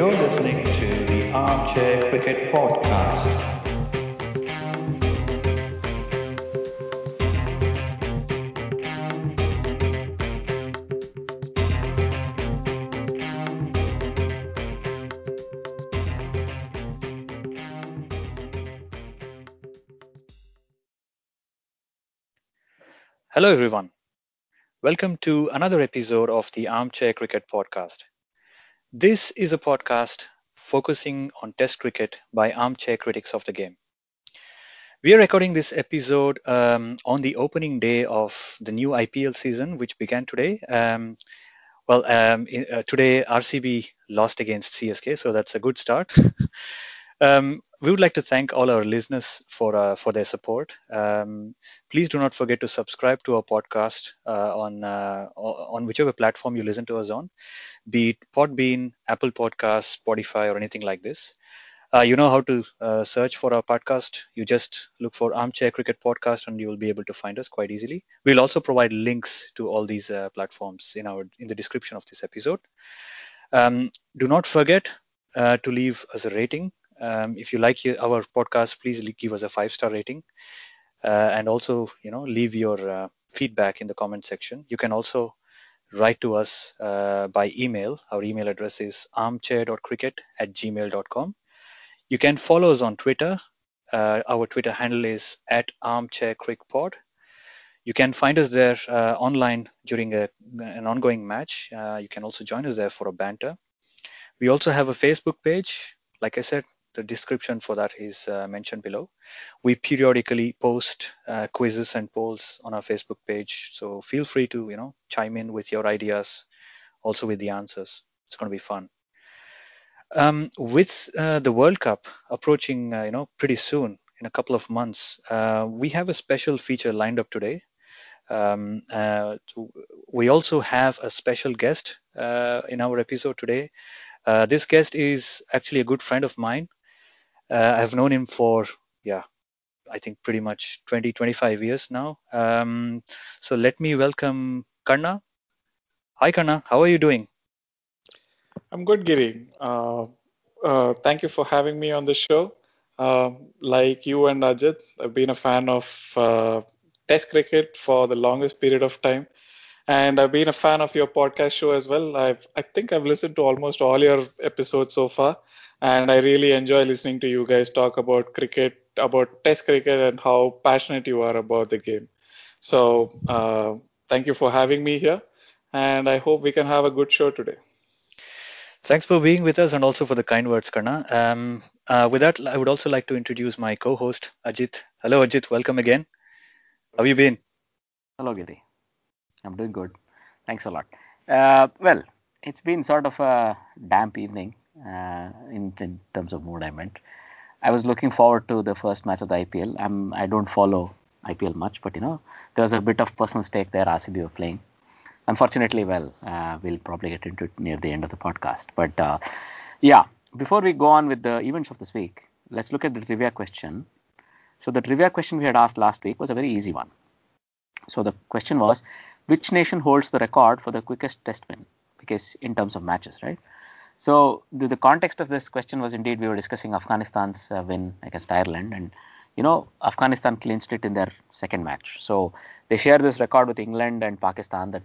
You're listening to the Armchair Cricket Podcast. Hello, everyone. Welcome to another episode of the Armchair Cricket Podcast. This is a podcast focusing on Test cricket by armchair critics of the game. We are recording this episode um, on the opening day of the new IPL season, which began today. Um, well, um, uh, today RCB lost against CSK, so that's a good start. Um, we would like to thank all our listeners for uh, for their support. Um, please do not forget to subscribe to our podcast uh, on uh, on whichever platform you listen to us on, be it Podbean, Apple Podcasts, Spotify, or anything like this. Uh, you know how to uh, search for our podcast. You just look for Armchair Cricket Podcast, and you will be able to find us quite easily. We'll also provide links to all these uh, platforms in our in the description of this episode. Um, do not forget to leave us a rating um, if you like our podcast, please give us a five star rating, uh, and also you know leave your uh, feedback in the comment section. You can also write to us uh, by email. Our email address is armchair.cricket at gmail.com. You can follow us on Twitter. Uh, our Twitter handle is at armchaircrickpod. You can find us there uh, online during a, an ongoing match. Uh, you can also join us there for a banter. We also have a Facebook page. Like I said, the description for that is uh, mentioned below. We periodically post uh, quizzes and polls on our Facebook page, so feel free to you know chime in with your ideas, also with the answers. It's going to be fun. Um, with uh, the World Cup approaching, uh, you know, pretty soon in a couple of months, uh, we have a special feature lined up today. Um, uh, we also have a special guest in our episode today. this guest is actually a good friend of mine. Uh, I've known him for, yeah, I think pretty much 20, 25 years now. Um, so let me welcome Karna. Hi, Karna. How are you doing? I'm good, Giri. Uh, uh, thank you for having me on the show. Uh, like you and Ajit, I've been a fan of uh, Test cricket for the longest period of time, and I've been a fan of your podcast show as well. I've, I think I've listened to almost all your episodes so far, and I really enjoy listening to you guys talk about cricket, about Test cricket, and how passionate you are about the game. So uh, thank you for having me here, and I hope we can have a good show today. Thanks for being with us and also for the kind words, Karna. Um, uh, with that, I would also like to introduce my co-host, Ajit. Hello, Ajit. Welcome again. How have you been? Hello, Giri. I'm doing good. Thanks a lot. Uh, well, it's been sort of a damp evening uh, in, in terms of mood I meant. I was looking forward to the first match of the IPL. I'm I don't follow IPL much, but you know there was a bit of personal stake there. RCB were playing. Unfortunately, well, uh, we'll probably get into it near the end of the podcast. But uh, yeah, before we go on with the events of this week, let's look at the trivia question. So the trivia question we had asked last week was a very easy one. So the question was, which nation holds the record for the quickest test win? Because in terms of matches, right? So the, the, context of this question was indeed we were discussing Afghanistan's uh, win against Ireland, and you know Afghanistan clinched it in their second match. So they share this record with England and Pakistan that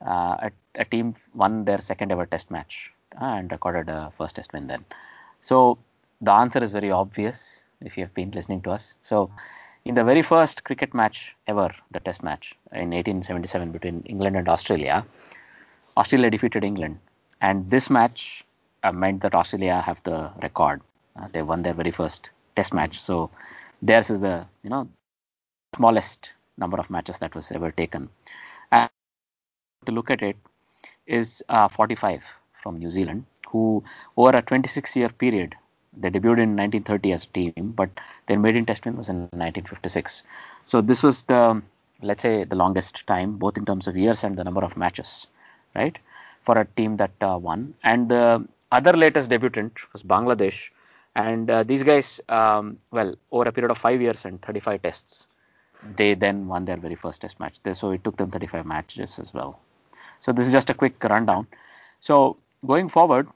uh, a, a, team won their second ever Test match and recorded a first Test win then. So the answer is very obvious if you have been listening to us. So in the very first cricket match ever, the Test match in 1877 between England and Australia, Australia defeated England and this match meant that Australia have the record. Uh, they won their very first Test match, so theirs is the you know smallest number of matches that was ever taken. And to look at it is uh, 45 from New Zealand, who over a 26-year period they debuted in 1930 as a team, but their maiden Test win was in 1956. So this was the let's say the longest time, both in terms of years and the number of matches, right? for a team that uh, won. And the other latest debutant was Bangladesh. And uh, these guys, um, well, over a period of five years and 35 tests, they then won their very first test match. So it took them 35 matches as well. So this is just a quick rundown. So going forward,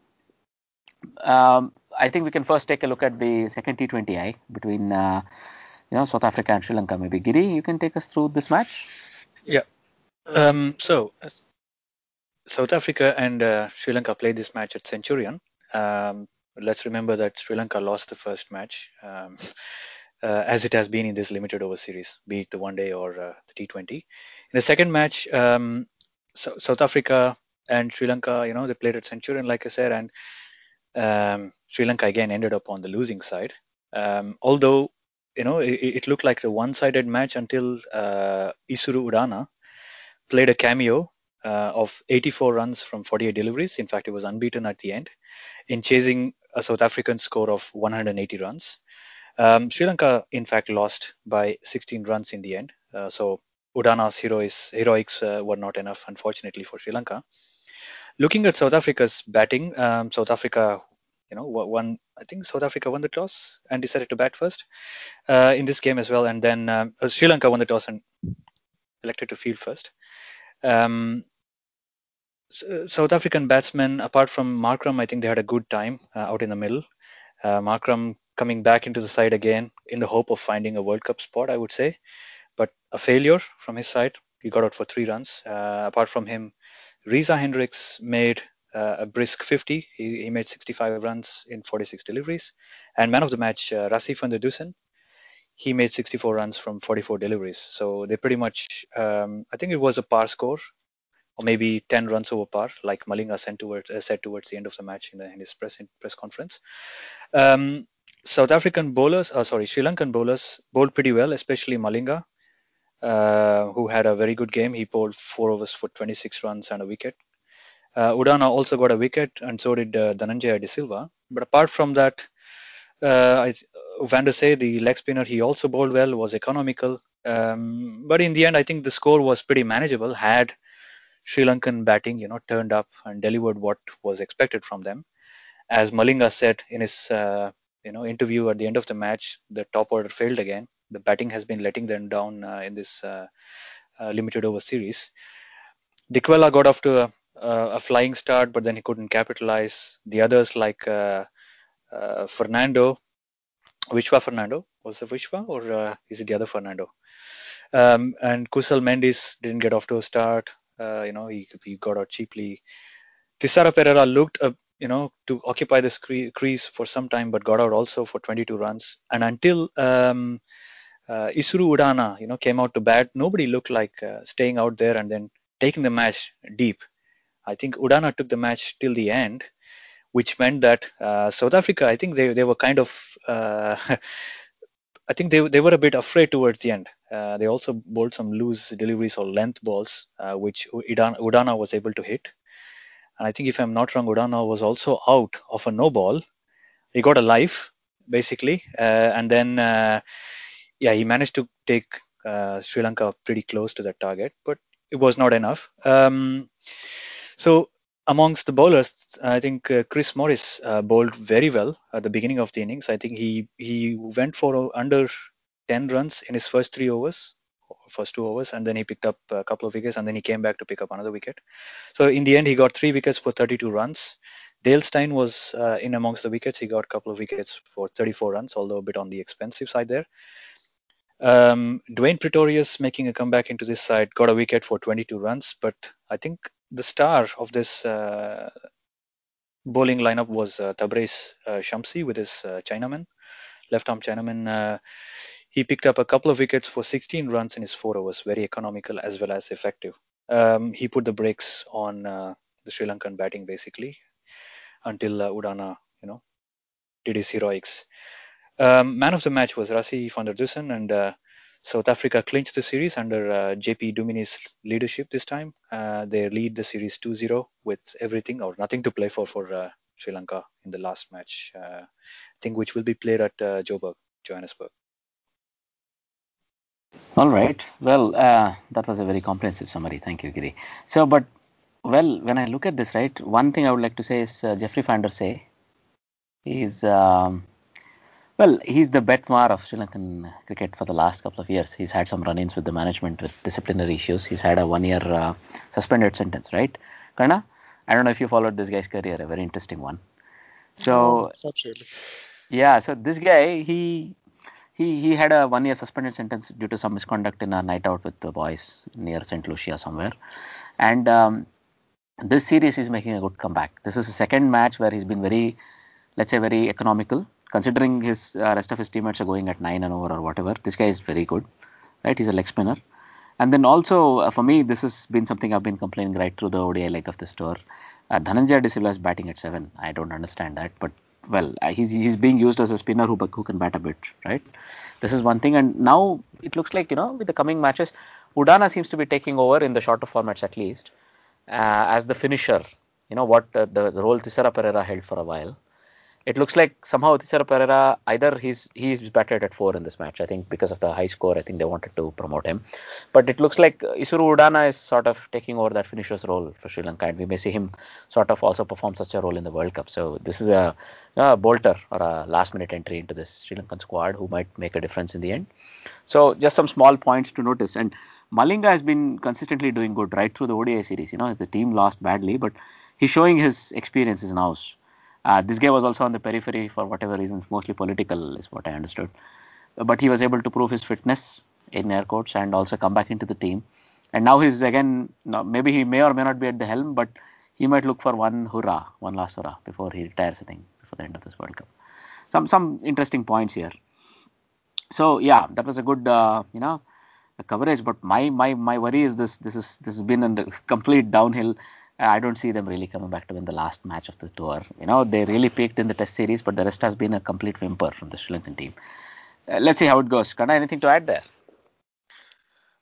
um, I think we can first take a look at the second T20I between uh, you know South Africa and Sri Lanka. Maybe Giri, you can take us through this match. Yeah. Um, so South Africa and uh, Sri Lanka played this match at Centurion. Um, let's remember that Sri Lanka lost the first match, um, uh, as it has been in this limited over series, be it the one day or uh, the T20. In the second match, um, so South Africa and Sri Lanka, you know, they played at Centurion, like I said, and um, Sri Lanka again ended up on the losing side. Um, although, you know, it, it, looked like a one-sided match until uh, Isuru Udana played a cameo uh, of 84 runs from 48 deliveries. In fact, it was unbeaten at the end in chasing a South African score of 180 runs. Um, Sri Lanka, in fact, lost by 16 runs in the end. Uh, so Udana's heroics, heroics uh, were not enough, unfortunately, for Sri Lanka. Looking at South Africa's batting, um, South Africa, you know, won. I think South Africa won the toss and decided to bat first uh, in this game as well, and then um, uh, Sri Lanka won the toss and elected to field first. Um, South African batsmen, apart from Markram, I think they had a good time uh, out in the middle. Uh, Markram coming back into the side again in the hope of finding a World Cup spot, I would say, but a failure from his side. He got out for three runs. Uh, apart from him, Reza Hendricks made uh, a brisk 50. He, he, made 65 runs in 46 deliveries. And man of the match, uh, van der Dussen, he made 64 runs from 44 deliveries. So they pretty much, um, I think it was a par score or maybe 10 runs over par, like Malinga towards, uh, said towards the end of the match in, the, in his press in press conference. Um, South African bowlers, uh, sorry, Sri Lankan bowlers bowled pretty well, especially Malinga, uh, who had a very good game. He bowled four overs for 26 runs and a wicket. Uh, Udana also got a wicket, and so did uh, De Silva. But apart from that, uh, Vandersay, the leg spinner, he also bowled well, was economical. Um, but in the end, I think the score was pretty manageable. Had Sri Lankan batting, you know, turned up and delivered what was expected from them. As Malinga said in his, uh, you know, interview at the end of the match, the top order failed again. The batting has been letting them down uh, in this uh, uh limited over series. Dickwella got off to a, a, flying start, but then he couldn't capitalize. The others like uh, uh, Fernando, Vishwa Fernando, was it Vishwa or is it the other Fernando? Um, and Kusal Mendis didn't get off to a start. Uh, you know, he, he got out cheaply. Thisara Perera looked, uh, you know, to occupy this cre- crease for some time, but got out also for 22 runs. And until um, uh, Isuru Udana, you know, came out to bat, nobody looked like uh, staying out there and then taking the match deep. I think Udana took the match till the end, which meant that uh, South Africa, I think they, they were kind of, uh, I think they, they were a bit afraid towards the end. Uh, they also bowled some loose deliveries or length balls, uh, which Udana was able to hit. And I think if I'm not wrong, Udana was also out of a no ball. He got a life basically, uh, and then uh, yeah, he managed to take Sri Lanka pretty close to that target, but it was not enough. Um, so amongst the bowlers, I think uh, Chris Morris uh, bowled very well at the beginning of the innings. I think he he went for under 10 runs in his first three overs, first two overs, and then he picked up a couple of wickets, and then he came back to pick up another wicket. So in the end, he got three wickets for 32 runs. Dale Steyn was uh, in amongst the wickets. He got a couple of wickets for 34 runs, although a bit on the expensive side there. Um, Dwayne Pretorius making a comeback into this side got a wicket for 22 runs, but I think the star of this uh, bowling lineup was uh, uh, Shamsi with his uh, Chinaman, left arm Chinaman. Uh, he picked up a couple of wickets for 16 runs in his four overs, very economical as well as effective. Um, he put the brakes on uh, the Sri Lankan batting basically until uh, Udana, you know, did his heroics. Um, man of the match was Rassie van der Dussen, and uh, South Africa clinched the series under uh, JP Duminy's leadership this time. Uh, they lead the series 2-0 with everything or nothing to play for for uh, Sri Lanka in the last match, I think which will be played at Joburg, Johannesburg. All right. Well, uh, that was a very comprehensive summary. Thank you, Giri. So, but well, when I look at this, right, one thing I would like to say is uh, Jeffrey Vandersay. He's um, well, he's the Betmar of Sri Lankan cricket for the last couple of years. He's had some run-ins with the management with disciplinary issues. He's had a one-year uh, suspended sentence, right? Karna, I don't know if you followed this guy's career, a very interesting one. So Oh, yeah, so this guy he he he had a one year suspended sentence due to some misconduct in a night out with the boys near St. Lucia somewhere, and um, this series is making a good comeback. This is the second match where he's been very, let's say, very economical. Considering his uh, rest of his teammates are going at nine and over or whatever, this guy is very good, right? He's a leg spinner. And then also uh, for me, this has been something I've been complaining right through the ODI leg of the store. Uh, Dhananjaya De Silva is batting at seven. I don't understand that, but well, uh, he's he's being used as a spinner who who can bat a bit, right? This is one thing. And now it looks like you know with the coming matches, Udana seems to be taking over in the shorter formats at least uh, as the finisher. You know what uh, the, the role Thisara Pereira held for a while. It looks like somehow Thisara Pereira either he's he's batted at four in this match. I think because of the high score, I think they wanted to promote him. But it looks like Isuru Udana is sort of taking over that finisher's role for Sri Lanka, and we may see him sort of also perform such a role in the World Cup. So this is a, a bolter or a last minute entry into this Sri Lankan squad who might make a difference in the end. So just some small points to notice. And Malinga has been consistently doing good right through the ODI series. You know, the team lost badly, but he's showing his experiences now. Uh, this guy was also on the periphery for whatever reasons, mostly political, is what I understood. But he was able to prove his fitness in air quotes and also come back into the team. And now he's again, maybe he may or may not be at the helm, but he might look for one hurrah, one last hurrah before he retires, I think, before the end of this World Cup. Some some interesting points here. So yeah, that was a good, uh, you know, coverage. But my my my worry is this: this is this has been a complete downhill. I don't see them really coming back to win the last match of the tour. You know, they really peaked in the Test series, but the rest has been a complete whimper from the Sri Lankan team. Uh, let's see how it goes. Karna, anything to add there?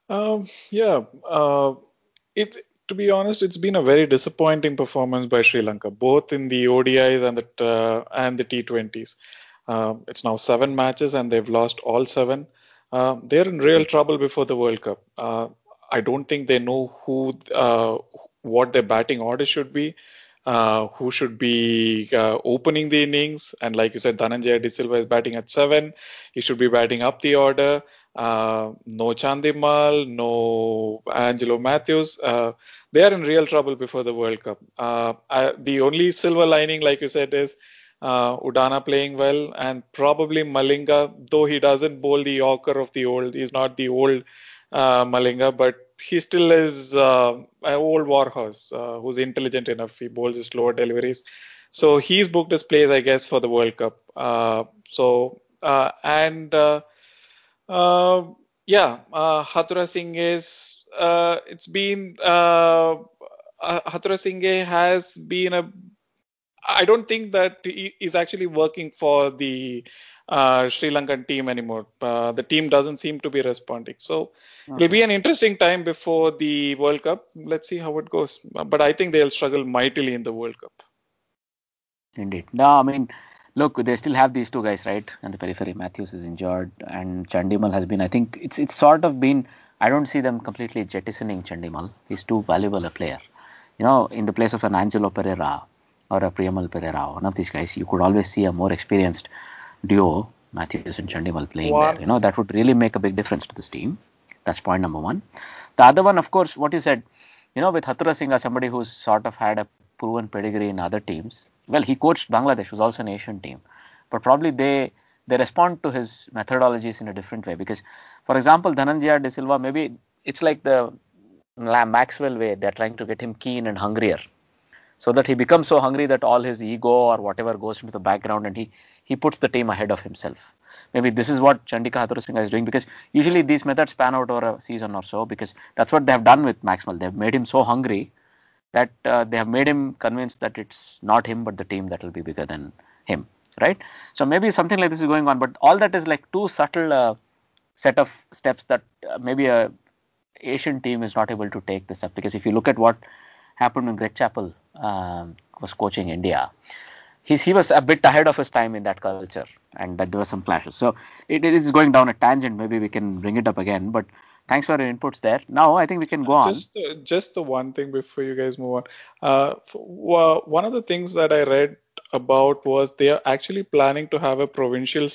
Um, yeah, uh, it to be honest, it's been a very disappointing performance by Sri Lanka, both in the ODIs and the uh, and the T20s. Uh, it's now seven matches and they've lost all seven. Uh, they're in real trouble before the World Cup. Uh, I don't think they know who uh, what their batting order should be. Uh, who should be uh, opening the innings. And like you said, Dhananjaya De Silva is batting at seven. He should be batting up the order. Uh, no Chandimal, no Angelo Mathews. Uh, they are in real trouble before the World Cup. Uh, I, the only silver lining, like you said, is uh, Udana playing well and probably Malinga, though he doesn't bowl the Yorker of the old. He's not the old Malinga, but he still is uh, an old warhorse uh, who's intelligent enough. He bowls his slower deliveries. So he's booked his place, I guess, for the World Cup. Uh, so uh, and uh, uh, yeah, Hathurusingha is. it's been Hathurusingha has been a. I don't think that he is actually working for the uh, Sri Lankan team anymore. Uh, the team doesn't seem to be responding. So okay. it'll be an interesting time before the World Cup. Let's see how it goes. But I think they'll struggle mightily in the World Cup. Indeed. No, I mean, look, they still have these two guys, right? And the periphery, Mathews is injured, and Chandimal has been. I think it's it's sort of been. I don't see them completely jettisoning Chandimal. He's too valuable a player. You know, in the place of an Angelo Pereira or a Priyamal Pereira, one of these guys, you could always see a more experienced duo, Mathews and Chandimal playing one. there. You know, that would really make a big difference to this team. That's point number one. The other one, of course, what you said, you know, with Hathurusingha as somebody who's sort of had a proven pedigree in other teams. Well, he coached Bangladesh, who's also an Asian team, but probably they they respond to his methodologies in a different way. Because, for example, Dhananjaya De Silva, maybe it's like the Maxwell way. They're trying to get him keen and hungrier so that he becomes so hungry that all his ego or whatever goes into the background and he he puts the team ahead of himself. Maybe this is what Chandika Hathurusingha is doing because usually these methods pan out over a season or so because that's what they have done with Maxwell. They've made him so hungry that uh, they have made him convinced that it's not him but the team that will be bigger than him, right? So maybe something like this is going on, but all that is like too subtle uh, set of steps that uh, maybe a Asian team is not able to take this up because if you look at what happened when Greg Chappell um, was coaching India, he's, he was a bit ahead of his time in that culture and that there were some clashes. So it, it is going down a tangent. Maybe we can bring it up again, but thanks for your inputs there. Now I think we can go just, on. Uh, just the one thing before you guys move on. Uh, for, one of the things that I read about was they are actually planning to have a provincial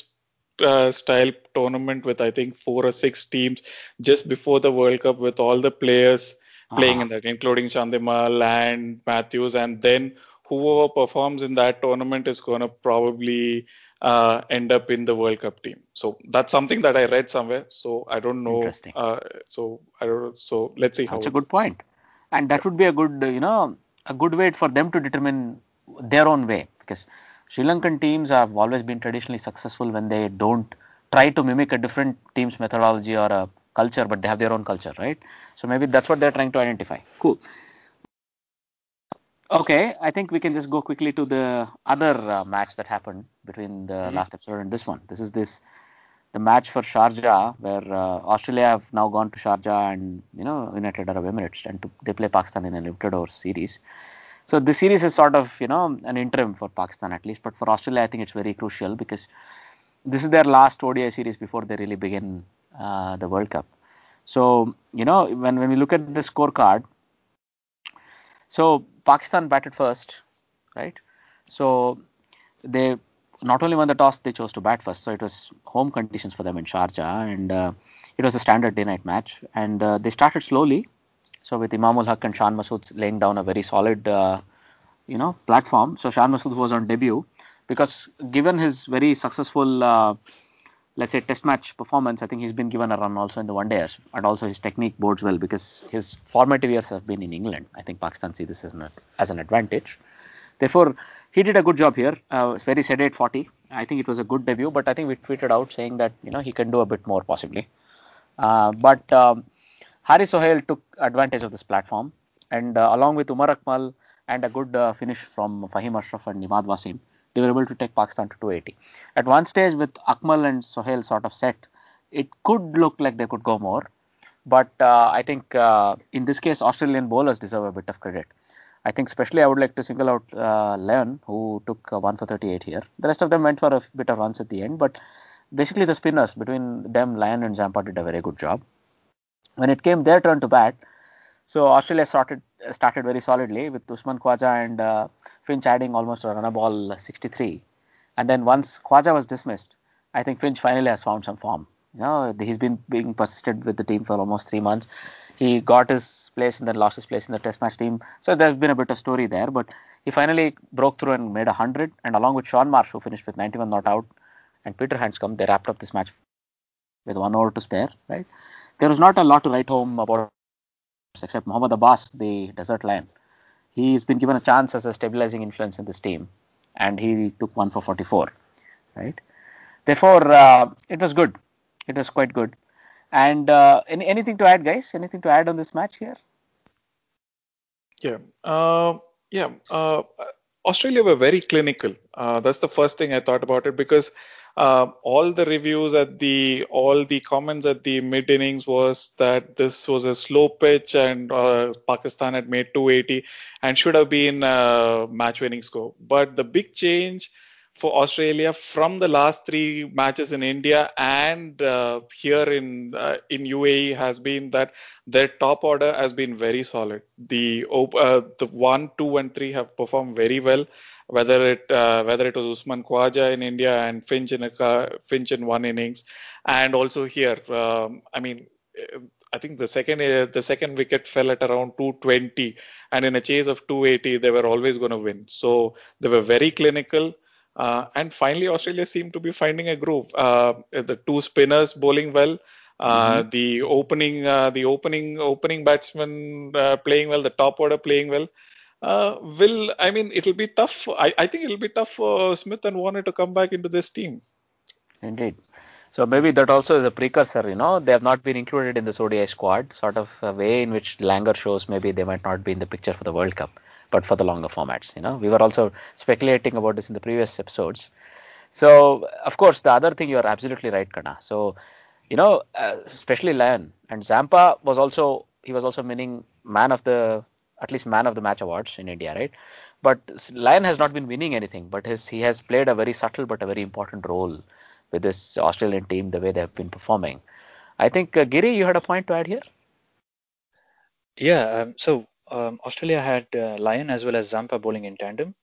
uh, style tournament with I think four or six teams just before the World Cup with all the players playing uh-huh. in that, including Chandimal and Mathews, and then whoever performs in that tournament is going to probably uh, end up in the World Cup team. So that's something that I read somewhere. So I don't know. Interesting. Uh, so I don't. So let's see how. That's a good point, and that would be a good, you know, a good way for them to determine their own way because Sri Lankan teams have always been traditionally successful when they don't try to mimic a different team's methodology or a culture, but they have their own culture, right? So maybe that's what they're trying to identify. Cool. Okay, I think we can just go quickly to the other uh, match that happened between the mm-hmm. last episode and this one. This is this the match for Sharjah, where uh, Australia have now gone to Sharjah and you know United Arab Emirates, and to, they play Pakistan in a limited over series. So this series is sort of you know an interim for Pakistan at least, but for Australia I think it's very crucial because this is their last ODI series before they really begin uh, the World Cup. So you know when when we look at the scorecard, so Pakistan batted first, right? So they not only won the toss, they chose to bat first. So it was home conditions for them in Sharjah, and uh, it was a standard day-night match. And uh, they started slowly. So with Imam-ul-Haq and Shan Masood laying down a very solid, uh, you know, platform. So Shan Masood was on debut because given his very successful uh, let's say test match performance, I think he's been given a run also in the one days, and also his technique bodes well because his formative years have been in England. I think Pakistan see this as an, as an advantage. Therefore, he did a good job here. Uh, very sedate 40. I think it was a good debut, but I think we tweeted out saying that you know he can do a bit more possibly. Uh, but um, Haris Sohail took advantage of this platform, and uh, along with Umar Akmal and a good uh, finish from Fahim Ashraf and Imad Wasim, they were able to take Pakistan to 280. At one stage, with Akmal and Sohail sort of set, it could look like they could go more. But uh, I think uh, in this case, Australian bowlers deserve a bit of credit. I think especially I would like to single out uh, Lyon, who took uh, 1 for 38 here. The rest of them went for a bit of runs at the end, but basically the spinners between them, Lyon and Zampa did a very good job. When it came their turn to bat, so Australia started started very solidly with Usman Khawaja and uh, Finch adding almost a ball 63. And then once Khawaja was dismissed, I think Finch finally has found some form. You know, he's been being persisted with the team for almost three months. He got his place and then lost his place in the Test match team. So there's been a bit of story there, but he finally broke through and made 100. And along with Shaun Marsh, who finished with 91 not out, and Peter Handscomb, they wrapped up this match with one over to spare. Right? There was not a lot to write home about except Mohammad Abbas, the desert lion. He's been given a chance as a stabilizing influence in this team, and he took one for 44. Right. Therefore, uh, it was good. It was quite good. And uh, any, anything to add, guys? Anything to add on this match here? Yeah. Uh, yeah. Uh, Australia were very clinical. Uh, that's the first thing I thought about it because uh, all the reviews at the all the comments at the mid innings was that this was a slow pitch and uh, Pakistan had made 280 and should have been a match winning score. But the big change for Australia from the last three matches in India and uh, here in uh, in UAE has been that their top order has been very solid. The uh, the one, two, and three have performed very well whether it uh, whether it was Usman Khawaja in India and Finch in a Finch in one innings, and also here. Um, I mean, I think the second uh, the second wicket fell at around 220, and in a chase of 280, they were always going to win. So they were very clinical. Uh, and finally, Australia seemed to be finding a groove. Uh, the two spinners bowling well, uh, mm-hmm. the opening, uh, the opening, opening batsman uh, playing well, the top order playing well uh, will I mean it'll be tough. I, I think it'll be tough for Smith and Warner to come back into this team. Indeed. So maybe that also is a precursor. You know, they have not been included in the ODI squad. Sort of a way in which Langer shows maybe they might not be in the picture for the World Cup, but for the longer formats. You know, we were also speculating about this in the previous episodes. So of course, the other thing you are absolutely right, Karna. So you know, uh, especially Lyon and Zampa was also he was also winning man of the at least man of the match awards in India, right? But Lyon has not been winning anything, but his he has played a very subtle but a very important role with this Australian team the way they have been performing. I think uh, Giri, you had a point to add here. Yeah, um, so um, Australia had uh, Lyon as well as Zampa bowling in tandem.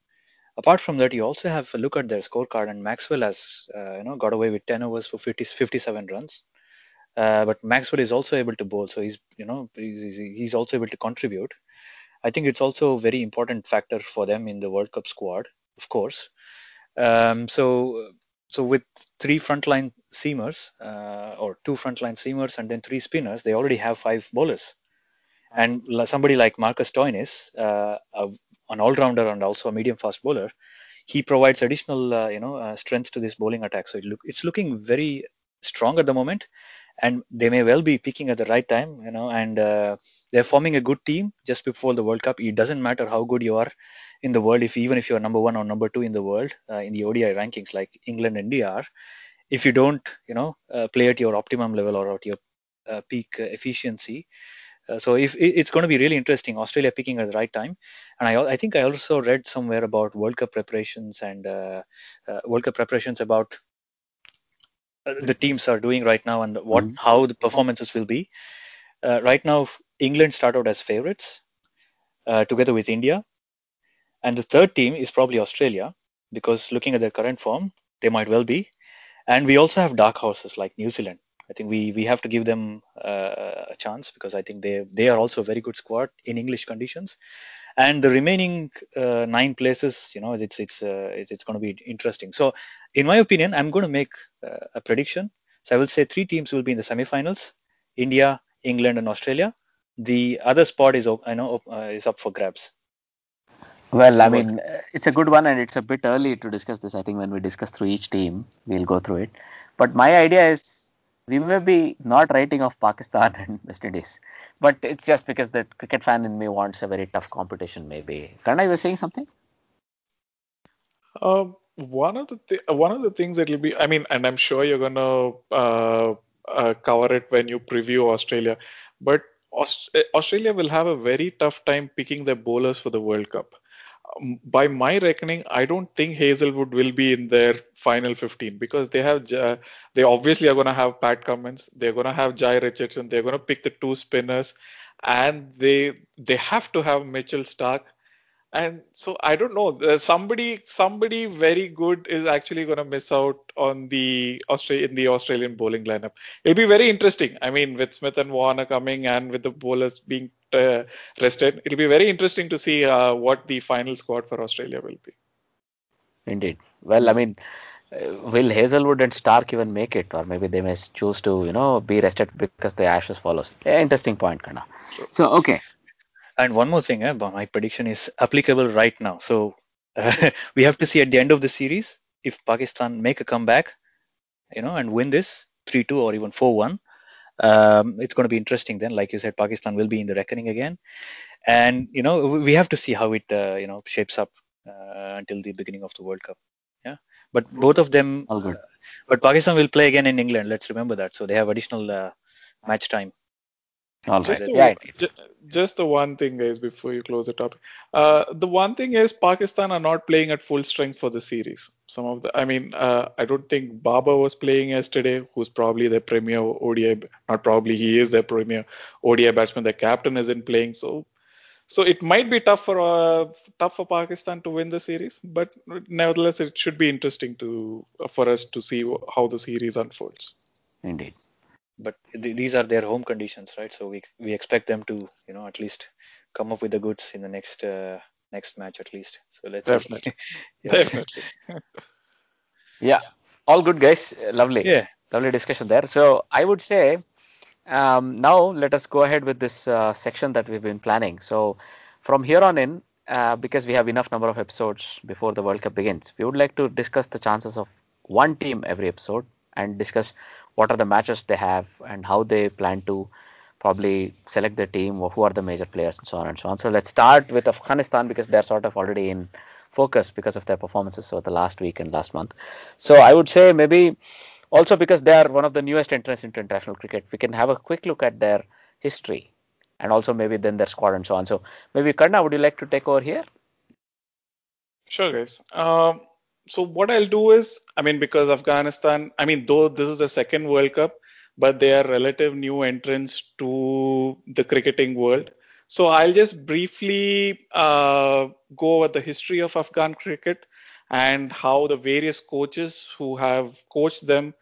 Apart from that, you also have a look at their scorecard, and Maxwell has uh, you know got away with 10 overs for 50, 57 runs. Uh, but Maxwell is also able to bowl, so he's you know he's, he's also able to contribute. I think it's also a very important factor for them in the World Cup squad, of course. Um, so so with three frontline seamers uh, or two frontline seamers and then three spinners, they already have five bowlers. And somebody like Marcus Stoinis, uh, an all-rounder and also a medium-fast bowler, he provides additional, uh, you know, uh, strength to this bowling attack. So it look, it's looking very strong at the moment, and they may well be peaking at the right time, you know. And uh, they're forming a good team just before the World Cup. It doesn't matter how good you are in the world, if even if you're number one or number two in the world uh, in the ODI rankings, like England and India if you don't, you know, uh, play at your optimum level or at your uh, peak efficiency, uh, so if it's going to be really interesting, Australia picking at the right time, and I, I think I also read somewhere about World Cup preparations and uh, World Cup preparations about the teams are doing right now and what mm-hmm. how the performances will be. Uh, right now, England start out as favorites uh, together with India, and the third team is probably Australia because looking at their current form, they might well be. And we also have dark horses like New Zealand. I think we we have to give them uh, a chance because I think they they are also a very good squad in English conditions, and the remaining uh, nine places, you know, it's it's uh, it's, it's going to be interesting. So, in my opinion, I'm going to make uh, a prediction. So I will say three teams will be in the semifinals: India, England, and Australia. The other spot is I know uh, is up for grabs. Well, I mean, it's a good one, and it's a bit early to discuss this. I think when we discuss through each team, we'll go through it. But my idea is we may be not writing off Pakistan and West Indies, but it's just because the cricket fan in me wants a very tough competition. Maybe. Karna, you were saying something? Um, one of the th- one of the things that will be, I mean, and I'm sure you're gonna uh, uh, cover it when you preview Australia, but Aust- Australia will have a very tough time picking their bowlers for the World Cup. Um, by my reckoning, I don't think Hazlewood will be in their final 15 because they have they obviously are going to have Pat Cummins, they're going to have Jhye Richardson, they're going to pick the two spinners, and they they have to have Mitchell Starc and so I don't know. somebody somebody very good is actually going to miss out on the Australia in the Australian bowling lineup. It'll be very interesting. I mean, with Smith and Warner coming and with the bowlers being uh, rested, it'll be very interesting to see uh, what the final squad for Australia will be. Indeed. Well, I mean. Uh, will Hazlewood and Starc even make it, or maybe they may choose to, you know, be rested because the Ashes follows? Interesting point, Karna. So, okay, and one more thing, eh, my prediction is applicable right now. So uh, we have to see at the end of the series if Pakistan make a comeback, you know, and win this 3-2 or even 4-1. Um, it's going to be interesting then. Like you said, Pakistan will be in the reckoning again, and you know we have to see how it uh, you know shapes up uh, until the beginning of the World Cup. Yeah, but both of them. All good. but Pakistan will play again in England. Let's remember that. So they have additional uh, match time. All just, right. the, yeah. just, just the one thing, guys, before you close the topic. Uh, the one thing is Pakistan are not playing at full strength for the series. Some of the, I mean, uh, I don't think Babar was playing yesterday, who's probably their premier ODI, not probably, he is their premier ODI batsman. The captain isn't playing, so so it might be tough for uh, tough for Pakistan to win the series, but nevertheless, it should be interesting to for us to see how the series unfolds. Indeed but th- these are their home conditions, right? So we we expect them to you know at least come up with the goods in the next uh, next match at least. So let's definitely, yeah. definitely. yeah, all good guys. Lovely. Yeah, lovely discussion there. So I would say um, now let us go ahead with this uh, section that we've been planning. So from here on in, uh, because we have enough number of episodes before the World Cup begins, we would like to discuss the chances of one team every episode and discuss what are the matches they have and how they plan to probably select the team or who are the major players and so on and so on. So let's start with Afghanistan because they're sort of already in focus because of their performances over the last week and last month. So I would say maybe also because they are one of the newest entrants into international cricket, we can have a quick look at their history and also maybe then their squad and so on. So maybe Karna, would you like to take over here? Sure, guys. Um, so what I'll do is, I mean, because Afghanistan, I mean, though this is the second World Cup, but they are relative new entrants to the cricketing world. So I'll just briefly uh, go over the history of Afghan cricket and how the various coaches who have coached them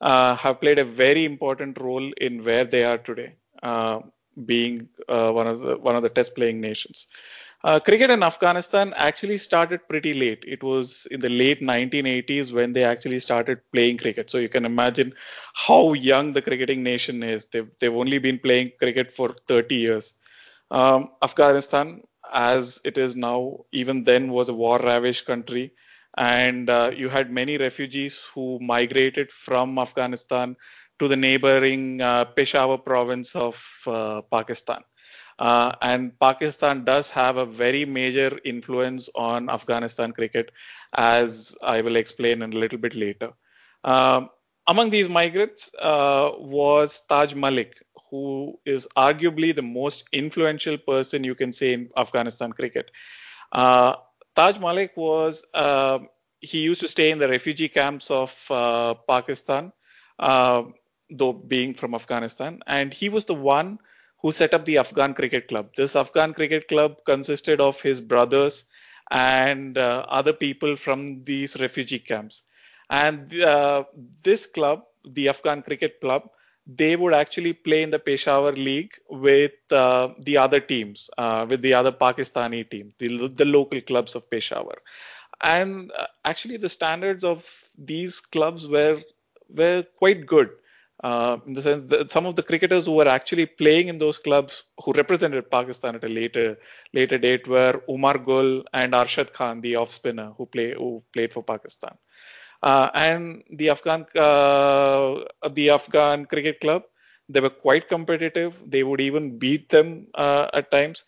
uh, have played a very important role in where they are today. Uh, being uh, one of the one of the test playing nations. Uh, cricket in Afghanistan actually started pretty late. It was in the late 1980s when they actually started playing cricket. So you can imagine how young the cricketing nation is. They've, they've only been playing cricket for 30 years. Um, Afghanistan, as it is now, even then was a war ravaged country. And uh, you had many refugees who migrated from Afghanistan to the neighboring uh, Peshawar province of uh, Pakistan. Uh, and Pakistan does have a very major influence on Afghanistan cricket, as I will explain in a little bit later. Um, among these migrants uh, was Taj Malik, who is arguably the most influential person you can say in Afghanistan cricket. Uh, Taj Malik was uh, he used to stay in the refugee camps of uh, Pakistan, uh, though being from Afghanistan, and he was the one who set up the Afghan Cricket Club. This Afghan Cricket Club consisted of his brothers and uh, other people from these refugee camps. And uh, this club, the Afghan Cricket Club, they would actually play in the Peshawar League with uh, the other teams, uh, with the other Pakistani team, the, the local clubs of Peshawar. And uh, actually, the standards of these clubs were were quite good. Uh, in the sense that some of the cricketers who were actually playing in those clubs who represented Pakistan at a later later date were Umar Gul and Arshad Khan, the off spinner who play who played for Pakistan. Uh, and the Afghan uh, the Afghan cricket club, they were quite competitive. They would even beat them uh, at times.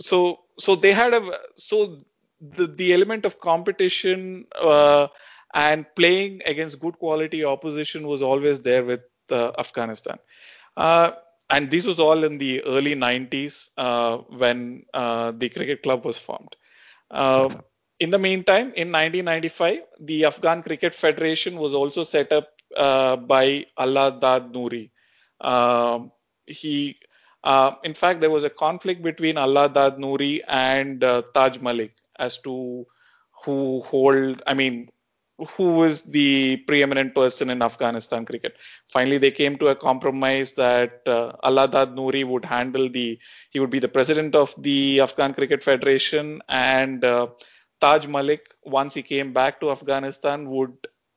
So so they had a so the the element of competition uh, and playing against good quality opposition was always there with Afghanistan. Uh, and this was all in the early 90s uh, when uh, the cricket club was formed. Uh, in the meantime, in 1995, the Afghan Cricket Federation was also set up uh, by Allah Dad Noori. Um, he, in fact, there was a conflict between Allah Dad Noori and Taj Malik as to who hold, I mean, who was the preeminent person in Afghanistan cricket. Finally, they came to a compromise that uh, Alladad Noori would handle the, he would be the president of the Afghan Cricket Federation, and uh, Taj Malik, once he came back to Afghanistan, would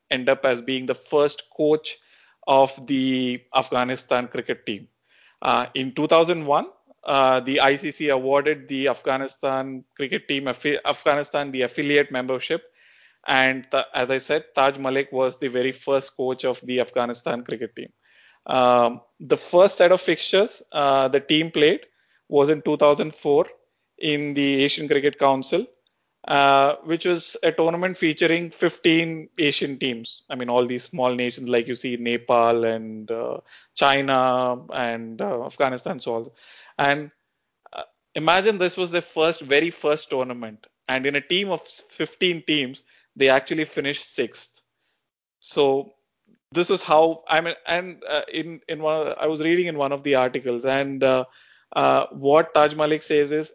end up as being the first coach of the Afghanistan cricket team. Uh, in 2001, uh, the ICC awarded the Afghanistan cricket team, Afghanistan, the affiliate membership and as I said, Taj Malik was the very first coach of the Afghanistan cricket team. Um, the first set of fixtures uh, the team played was in 2004 in the Asian Cricket Council, uh, which was a tournament featuring 15 Asian teams. I mean, all these small nations like you see Nepal and uh, China and uh, Afghanistan, so on. And uh, imagine this was the first, very first tournament. And in a team of 15 teams, they actually finished sixth. So this was how I mean, and uh, in in one I was reading in one of the articles, and uh, uh, what Taj Malik says is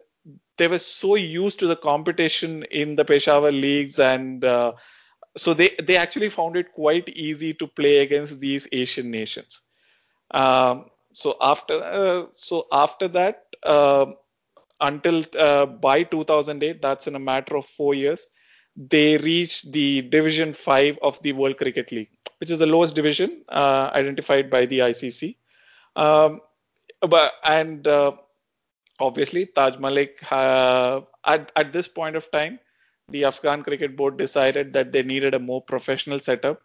they were so used to the competition in the Peshawar leagues, and uh, so they they actually found it quite easy to play against these Asian nations. Um, so after uh, so after that, um, until uh, by 2008, that's in a matter of four years they reached the Division 5 of the World Cricket League, which is the lowest division uh, identified by the ICC. Um, but and uh, obviously Taj Malik uh, at at this point of time, the Afghan Cricket Board decided that they needed a more professional setup,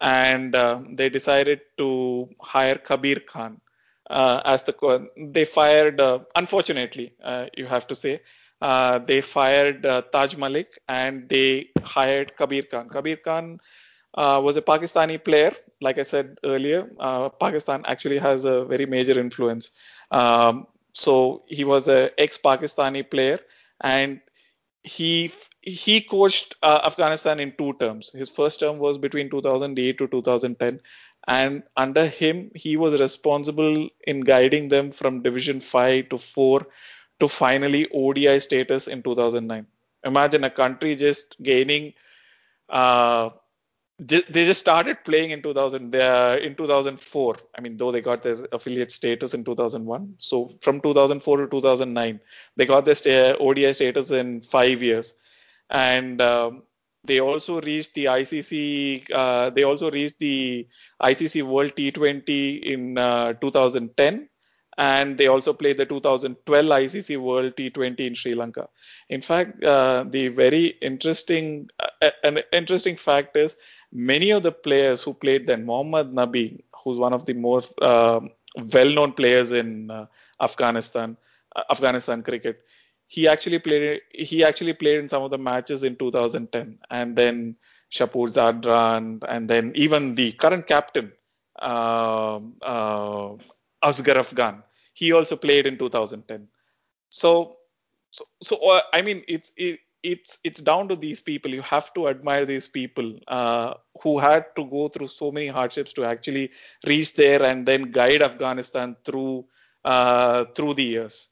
and uh, they decided to hire Kabir Khan uh, as the they fired. Uh, unfortunately, you have to say uh, they fired uh, Taj Malik and they hired Kabir Khan. Kabir Khan uh, was a Pakistani player. Like I said earlier, uh, Pakistan actually has a very major influence. Um, so he was an ex-Pakistani player, and he he coached uh, Afghanistan in two terms. His first term was between 2008 to 2010, and under him he was responsible in guiding them from Division 5 to 4 to finally ODI status in 2009. Imagine a country just gaining uh, they just started playing in 2000 uh, in 2004 i mean though they got their affiliate status in 2001 so from 2004 to 2009 they got their odi status in five years. And um, they also reached the icc uh, they also reached the icc world t20 in uh, 2010 and they also played the 2012 ICC World T20 in Sri Lanka. In fact, uh, the very interesting uh, an interesting fact is many of the players who played then, Mohammad Nabi, who's one of the most uh, well-known players in uh, Afghanistan, uh, Afghanistan cricket, he actually played. He actually played in some of the matches in 2010, and then Shapur Zadran, and then even the current captain um, uh, Asghar Afghan, he also played in 2010. So, so, so uh, I mean, it's it, it's it's down to these people. You have to admire these people uh, who had to go through so many hardships to actually reach there and then guide Afghanistan through uh, through the years.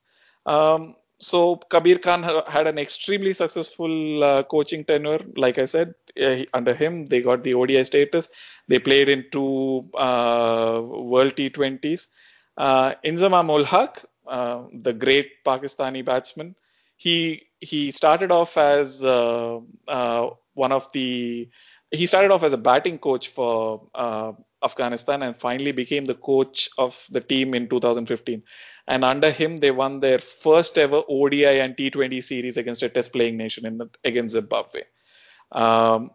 Um, so Kabir Khan had an extremely successful uh, coaching tenure. Like I said, uh, under him they got the ODI status. They played in two uh, World T20s. Uh, Inzamam ul Haq, uh, the great Pakistani batsman, he he started off as uh, uh, one of the he started off as a batting coach for uh, Afghanistan and finally became the coach of the team in 2015. And under him, they won their first ever ODI and T20 series against a test playing nation in, against Zimbabwe. Um,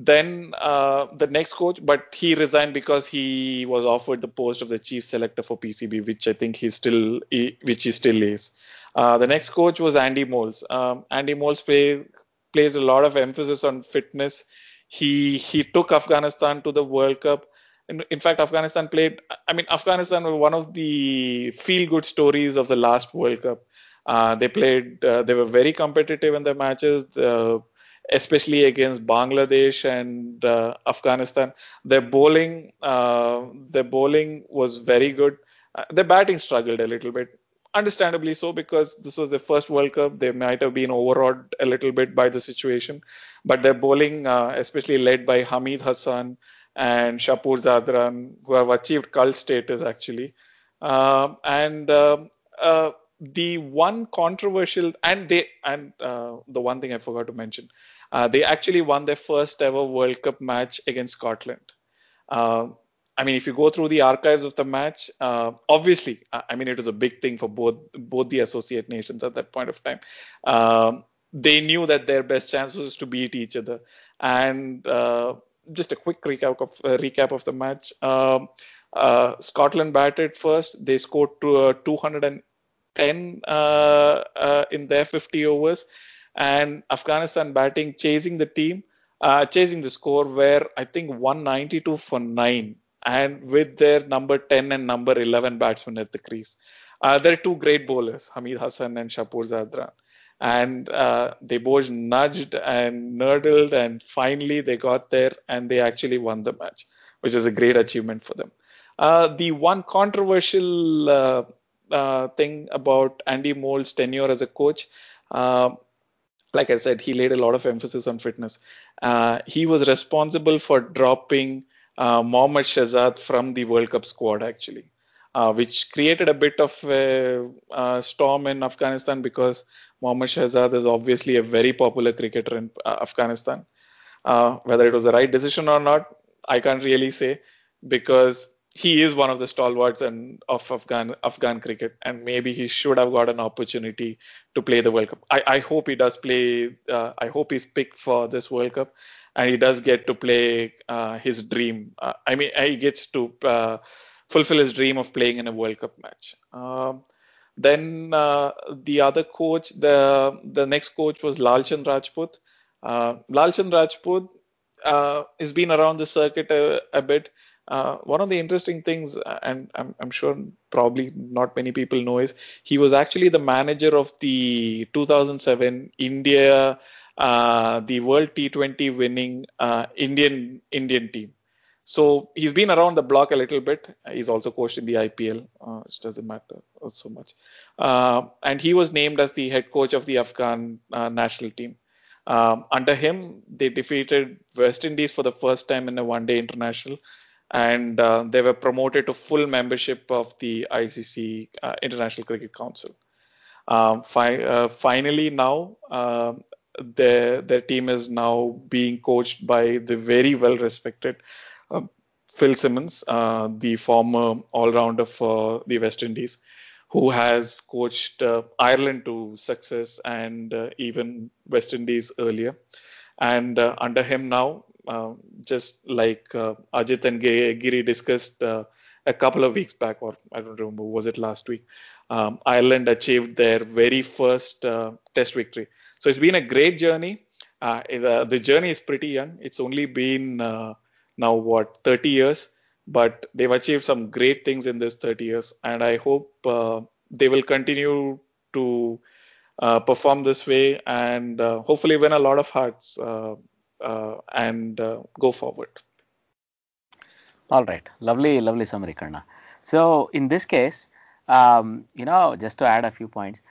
then uh, the next coach, but he resigned because he was offered the post of the chief selector for PCB, which I think he still, which he still is. Uh, the next coach was Andy Moles. Um, Andy Moles play, plays a lot of emphasis on fitness. He he took Afghanistan to the World Cup. In, in fact, Afghanistan played. I mean, Afghanistan was one of the feel-good stories of the last World Cup. Uh, they played. Uh, they were very competitive in their matches. Especially against Bangladesh and uh, Afghanistan. Their bowling, uh, their bowling was very good. Uh, their batting struggled a little bit, understandably so, because this was their first World Cup. They might have been overawed a little bit by the situation, but their bowling, uh, especially led by Hamid Hassan and Shapur Zadran, who have achieved cult status actually, um, and um, uh, the one controversial and they and uh, the one thing I forgot to mention, uh, they actually won their first ever World Cup match against Scotland. Uh, I mean, if you go through the archives of the match, uh, obviously, I mean, it was a big thing for both both the associate nations at that point of time. Um, they knew that their best chance was to beat each other. And uh, just a quick recap of uh, recap of the match. Um, uh, Scotland batted first. They scored to, 210 in their 50 overs and Afghanistan batting chasing the team, uh, chasing the score where I think 192 for nine, and with their number 10 and number 11 batsmen at the crease. Uh, there are two great bowlers, Hamid Hassan and Shapur Zadran. And uh, they both nudged and nurdled, and finally they got there and they actually won the match, which is a great achievement for them. Uh, the one controversial uh, uh, thing about Andy Moles's tenure as a coach, uh, like I said, he laid a lot of emphasis on fitness. Uh, he was responsible for dropping uh, Mohammad Shahzad from the World Cup squad, actually, uh, which created a bit of a, a, storm in Afghanistan because Mohammad Shahzad is obviously a very popular cricketer in uh, Afghanistan. Uh, whether it was the right decision or not, I can't really say because he is one of the stalwarts and of Afghan Afghan cricket, and maybe he should have got an opportunity to play the World Cup. I, I hope he does play. Uh, I hope he's picked for this World Cup, and he does get to play uh, his dream. Uh, I mean, he gets to uh, fulfill his dream of playing in a World Cup match. Um, then uh, the other coach, the the next coach was Lalchand Rajput. Uh, Lalchand Rajput has been around the circuit a, a bit. Uh, one of the interesting things, uh, and I'm, I'm, sure probably not many people know, is he was actually the manager of the 2007 India, uh, the World T20 winning uh, Indian Indian team. So he's been around the block a little bit. He's also coached in the IPL, uh, which doesn't matter so much. Uh, and he was named as the head coach of the Afghan national team. Um, under him, they defeated West Indies for the first time in a one-day international, and uh, they were promoted to full membership of the ICC uh, International Cricket Council. Um, fi- uh, finally, now um, their their team is now being coached by the very well respected um, Phil Simmons, uh, the former all rounder for the West Indies, who has coached uh, Ireland to success and uh, even West Indies earlier. And under him now, uh, just like uh, Ajit and Giri discussed a couple of weeks back, or I don't remember, was it last week? Um, Ireland achieved their very first Test victory. So it's been a great journey. the journey is pretty young. It's only been now what 30 years but they've achieved some great things in this 30 years and i hope uh, they will continue to uh, perform this way and uh, hopefully win a lot of hearts uh, uh, and uh, go forward. All right. Lovely lovely summary karna. So in this case um, you know just to add a few points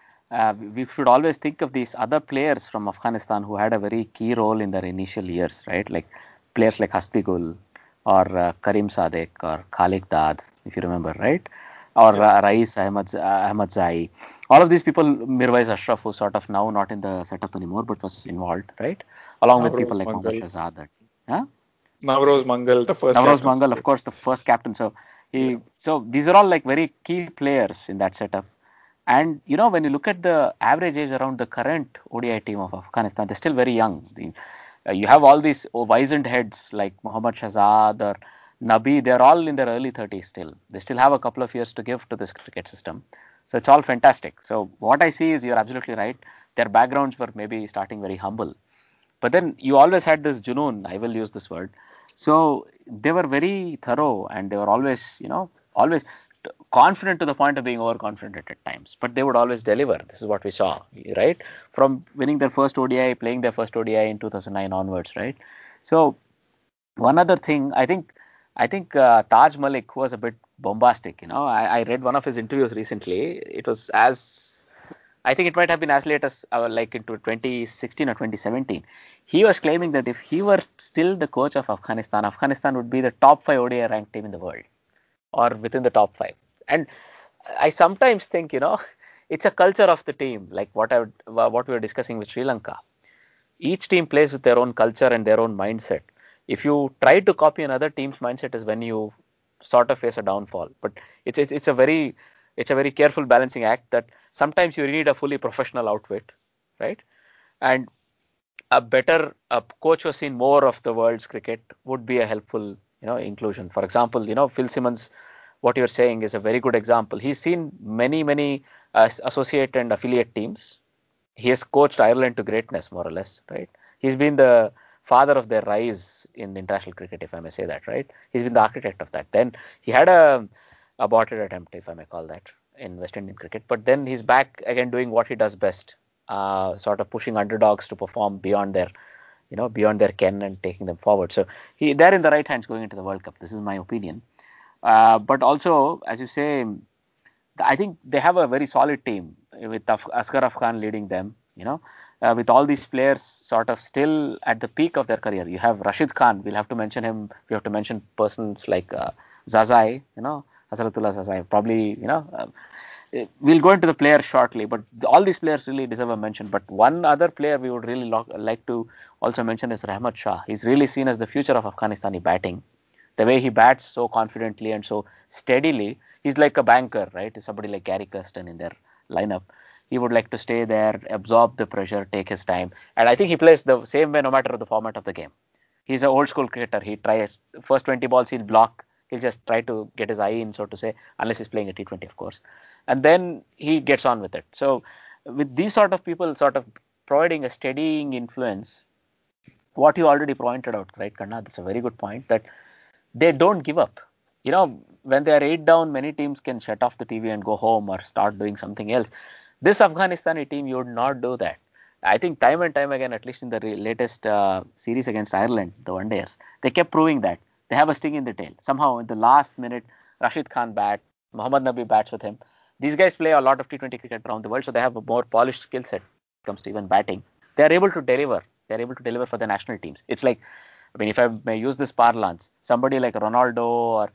we should always think of these other players from afghanistan who had a very key role in their initial years right? Like players like Hasti Gul or uh, Karim Sadiq or Khaliq Dad, if you remember, right? Or uh, Rais Ahmad, Ahmad Zai. All of these people, Mirwais Ashraf, who sort of now not in the setup anymore, but was involved, right? Along with people like Mohammad Shahzad. Huh? Navroz Mangal, the first. Navroz Mangal, of course, the first captain. So he, yeah. so these are all like very key players in that setup. And you know, when you look at the average age around the current ODI team of Afghanistan, they're still very young. The, uh, you have all these wizened heads like Muhammad Shahzad or Nabi, they're all in their early 30s still. They still have a couple of years to give to this cricket system. So it's all fantastic. So what I see is you're absolutely right. Their backgrounds were maybe starting very humble. But then you always had this junoon, I will use this word. So they were very thorough and they were always, you know, always confident to the point of being overconfident at times, but they would always deliver. This is what we saw, right? From winning their first ODI, playing their first ODI in 2009 onwards, right? So one other thing, I think, I think uh, Taj Malik was a bit bombastic. You know, I, I, read one of his interviews recently. It was as, I think it might have been as late as uh, like into 2016 or 2017. He was claiming that if he were still the coach of Afghanistan, Afghanistan would be the top five ODI ranked team in the world or within the top five. And I sometimes think, you know, it's a culture of the team, like what I what we were discussing with Sri Lanka. Each team plays with their own culture and their own mindset. If you try to copy another team's mindset, is when you sort of face a downfall. But it's it's, it's a very it's a very careful balancing act that sometimes you need a fully professional outfit, right? And a better a coach who's seen more of the world's cricket would be a helpful you know inclusion. For example, you know Phil Simmons what you're saying is a very good example. He's seen many, many uh, associate and affiliate teams. He has coached Ireland to greatness, more or less, right? He's been the father of their rise in international cricket, if I may say that, right? He's been the architect of that. Then he had a aborted attempt, if I may call that, in West Indian cricket. But then he's back again doing what he does best, uh, sort of pushing underdogs to perform beyond their, you know, beyond their ken and taking them forward. So he they're in the right hands going into the World Cup. This is my opinion. Uh, but also, as you say, I think they have a very solid team with Asghar Afghan leading them. You know, uh, with all these players sort of still at the peak of their career. You have Rashid Khan. We'll have to mention him. We have to mention persons like uh, Zazai. You know, Hasratullah Zazai. Probably, you know. Uh, we'll go into the players shortly, but all these players really deserve a mention. But one other player we would really lo- like to also mention is Rahmat Shah. He's really seen as the future of Afghanistani batting the way he bats so confidently and so steadily, he's like a banker, right? Somebody like Gary Kirsten in their lineup. He would like to stay there, absorb the pressure, take his time. And I think he plays the same way no matter the format of the game. He's an old school cricketer. He tries first 20 balls, he'll block. He'll just try to get his eye in, so to say, unless he's playing a T20, of course. And then he gets on with it. So with these sort of people sort of providing a steadying influence, what you already pointed out, right, Karna? That's a very good point that they don't give up. You know, when they are eight down, many teams can shut off the TV and go home or start doing something else. This Afghanistani team, you would not do that. I think time and time again, at least in the latest uh, series against Ireland, the one days, they kept proving that they have a sting in the tail. Somehow, in the last minute, Rashid Khan bat, Muhammad Nabi bats with him. These guys play a lot of T20 cricket around the world, so they have a more polished skill set when it comes to even batting. They are able to deliver They're able to deliver for the national teams. It's like, I mean, if I may use this parlance, somebody like Ronaldo or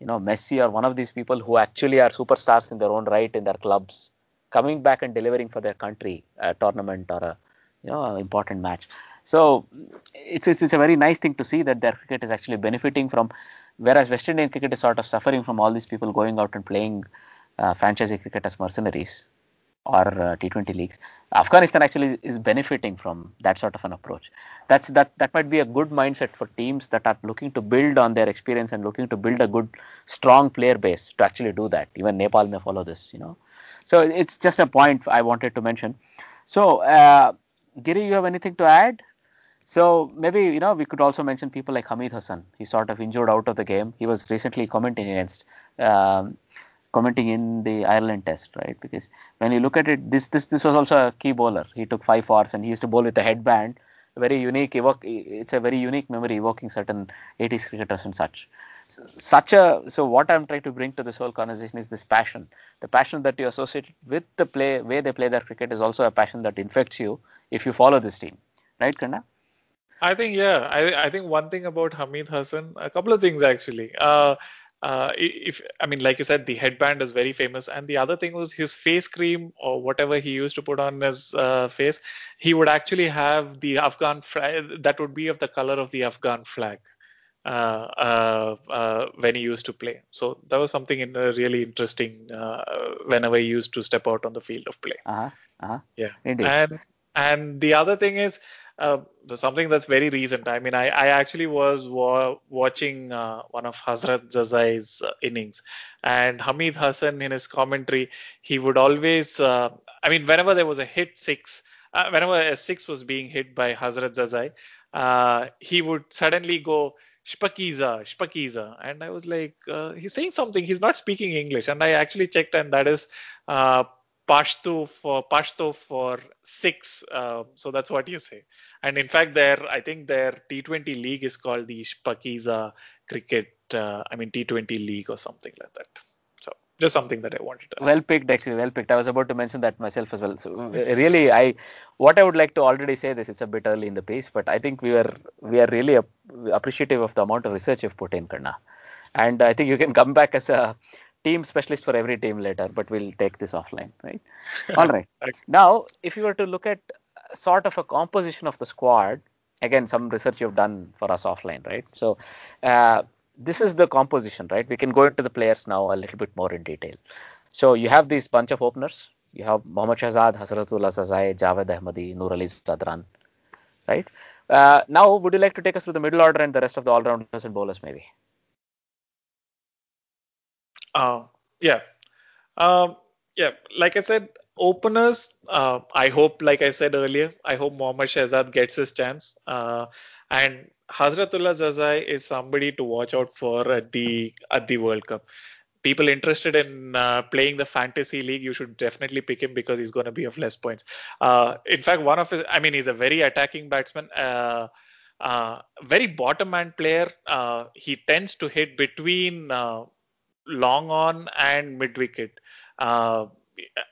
you know Messi or one of these people who actually are superstars in their own right in their clubs, coming back and delivering for their country, a tournament or a you know important match. So it's, it's it's a very nice thing to see that their cricket is actually benefiting from, whereas West Indian cricket is sort of suffering from all these people going out and playing uh, franchise cricket as mercenaries or uh, T20 leagues. Afghanistan actually is benefiting from that sort of an approach. That's that that might be a good mindset for teams that are looking to build on their experience and looking to build a good, strong player base to actually do that. Even Nepal may follow this, you know. So it's just a point I wanted to mention. So, uh, Giri, you have anything to add? So maybe you know we could also mention people like Hamid Hassan. He's sort of injured out of the game. He was recently commenting against um, commenting in the Ireland test, right? Because when you look at it, this this this was also a key bowler. He took five fours and he used to bowl with a headband. Very unique. Evoke, it's a very unique memory evoking certain 80s cricketers and such. Such a so what I'm trying to bring to this whole conversation is this passion. The passion that you associate with the play way they play their cricket is also a passion that infects you if you follow this team, right, Kanda? I think yeah. I I think one thing about Hamid Hassan, a couple of things actually. Uh, uh, if I mean, like you said, the headband is very famous, and the other thing was his face cream or whatever he used to put on his uh, face. He would actually have the Afghan flag that would be of the color of the Afghan flag when he used to play. So that was something in, really interesting uh, whenever he used to step out on the field of play. Uh-huh. Uh-huh. Yeah, Indeed. and and the other thing is uh, something that's very recent. I mean, I, I actually was wa- watching uh, one of Hazrat Zazai's uh, innings, and Hamid Hassan in his commentary, he would always, uh, I mean, whenever there was a hit six, uh, whenever a six was being hit by Hazrat Zazai, uh, he would suddenly go, Shpageeza, Shpageeza. And I was like, he's saying something. He's not speaking English. And I actually checked, and that is Pashto for Pashto for six. Uh, so that's what you say. And in fact, their I think their T20 league is called the Pakiza Cricket. Uh, I mean T20 league or something like that. Just something that I wanted to. Well picked, actually. Well picked. I was about to mention that myself as well. So really, I what I would like to already say this. It's a bit early in the piece, but I think we are we are really appreciative of the amount of research you've put in, Karna. And I think you can come back as a team specialist for every team later, but we'll take this offline, right? All right. now, if you were to look at sort of a composition of the squad, again, some research you've done for us offline, right? So, uh, this is the composition, right? We can go into the players now a little bit more in detail. So, you have these bunch of openers. You have Mohammad Shahzad, Hasratullah Zazai, Javed Ahmadi, Nur Ali Zadran, right? Uh, now, would you like to take us through the middle order and the rest of the all-rounders and bowlers, maybe? Uh, yeah. Um, yeah, like I said, openers, uh, I hope, like I said earlier, I hope Mohammad Shahzad gets his chance. Uh, and Hazratullah Zazai is somebody to watch out for at the at the World Cup. People interested in uh, playing the fantasy league, you should definitely pick him because he's going to be of less points. Uh, in fact, one of his, I mean, he's a very attacking batsman. Uh, uh, very bottom man player. Uh, he tends to hit between uh, long on and mid wicket. Uh,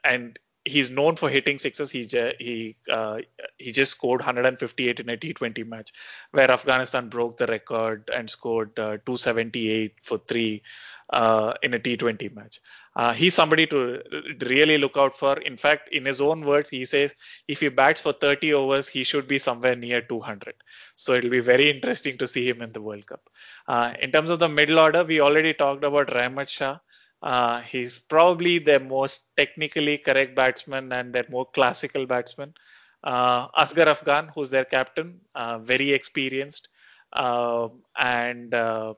and he's known for hitting sixes. He he uh, he just scored 158 in a T20 match, where Afghanistan broke the record and scored uh, 278 for three uh, in a T20 match. Uh, he's somebody to really look out for. In fact, in his own words, he says if he bats for 30 overs, he should be somewhere near 200. So it'll be very interesting to see him in the World Cup. Uh, in terms of the middle order, we already talked about Rahmat Shah. Uh, he's probably their most technically correct batsman and their more classical batsman. Uh, Asghar Afghan, who's their captain, uh, very experienced, uh, and uh,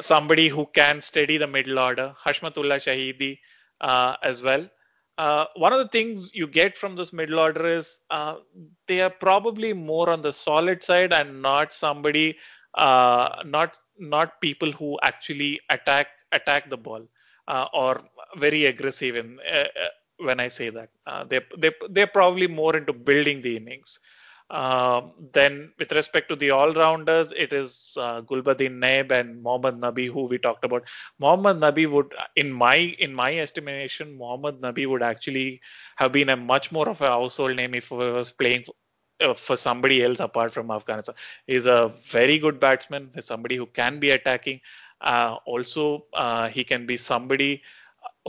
somebody who can steady the middle order. Hashmatullah Shahidi uh, as well. one of the things you get from this middle order is they are probably more on the solid side and not somebody, not not people who actually attack attack the ball or very aggressive in uh, uh, when I say that. Uh, they they they're probably more into building the innings. Um, then, with respect to the all-rounders, it is uh, Gulbadin Naib and Mohammad Nabi, who we talked about. Mohammad Nabi would, in my in my estimation, Mohammad Nabi would actually have been a much more of a household name if he was playing uh, for somebody else apart from Afghanistan. He's a very good batsman. Somebody who can be attacking. Uh, also, uh, he can be somebody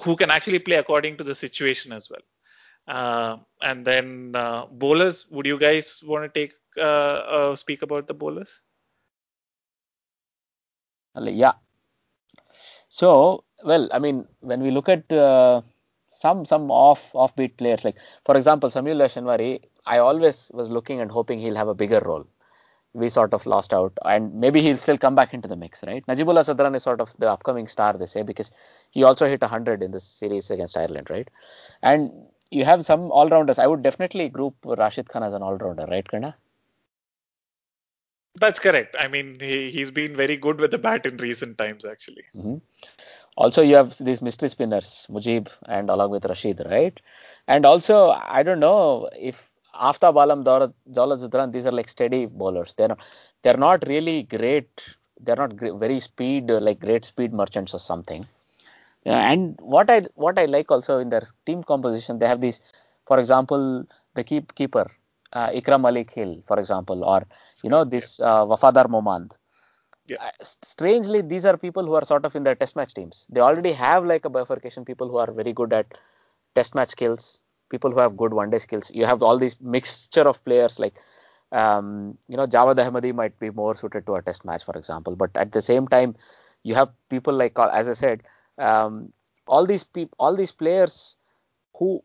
who can actually play according to the situation as well. Uh, and then uh, bowlers, would you guys want to take uh, speak about the bowlers? Yeah. So, well, I mean, when we look at some some off offbeat players, like for example, Samiullah Shinwari, I always was looking and hoping he'll have a bigger role. We sort of lost out, and maybe he'll still come back into the mix, right? Najibullah Zadran is sort of the upcoming star, they say, because he also hit 100 in this series against Ireland, right? And you have some all rounders. I would definitely group Rashid Khan as an all rounder, right, Karna? That's correct. I mean, he, he's been very good with the bat in recent times, actually. Mm-hmm. Also, you have these mystery spinners, Mujib and along with Rashid, right? And also, I don't know if Aftab Alam, Zadran, these are like steady bowlers. They're not, they're not really great. They're not great, very speed, like great speed merchants or something. And what I what I like also in their team composition, they have these, for example, the keep keeper, uh, Ikram Ali Khil, for example, or you know this uh, Wafadar Momand. Yeah. Uh, strangely, these are people who are sort of in their test match teams. They already have like a bifurcation, people who are very good at test match skills, people who have good one day skills. You have all these mixture of players like um, you know, Javed Ahmadi might be more suited to a test match, for example. But at the same time, you have people like, as I said, um, all these people, all these players who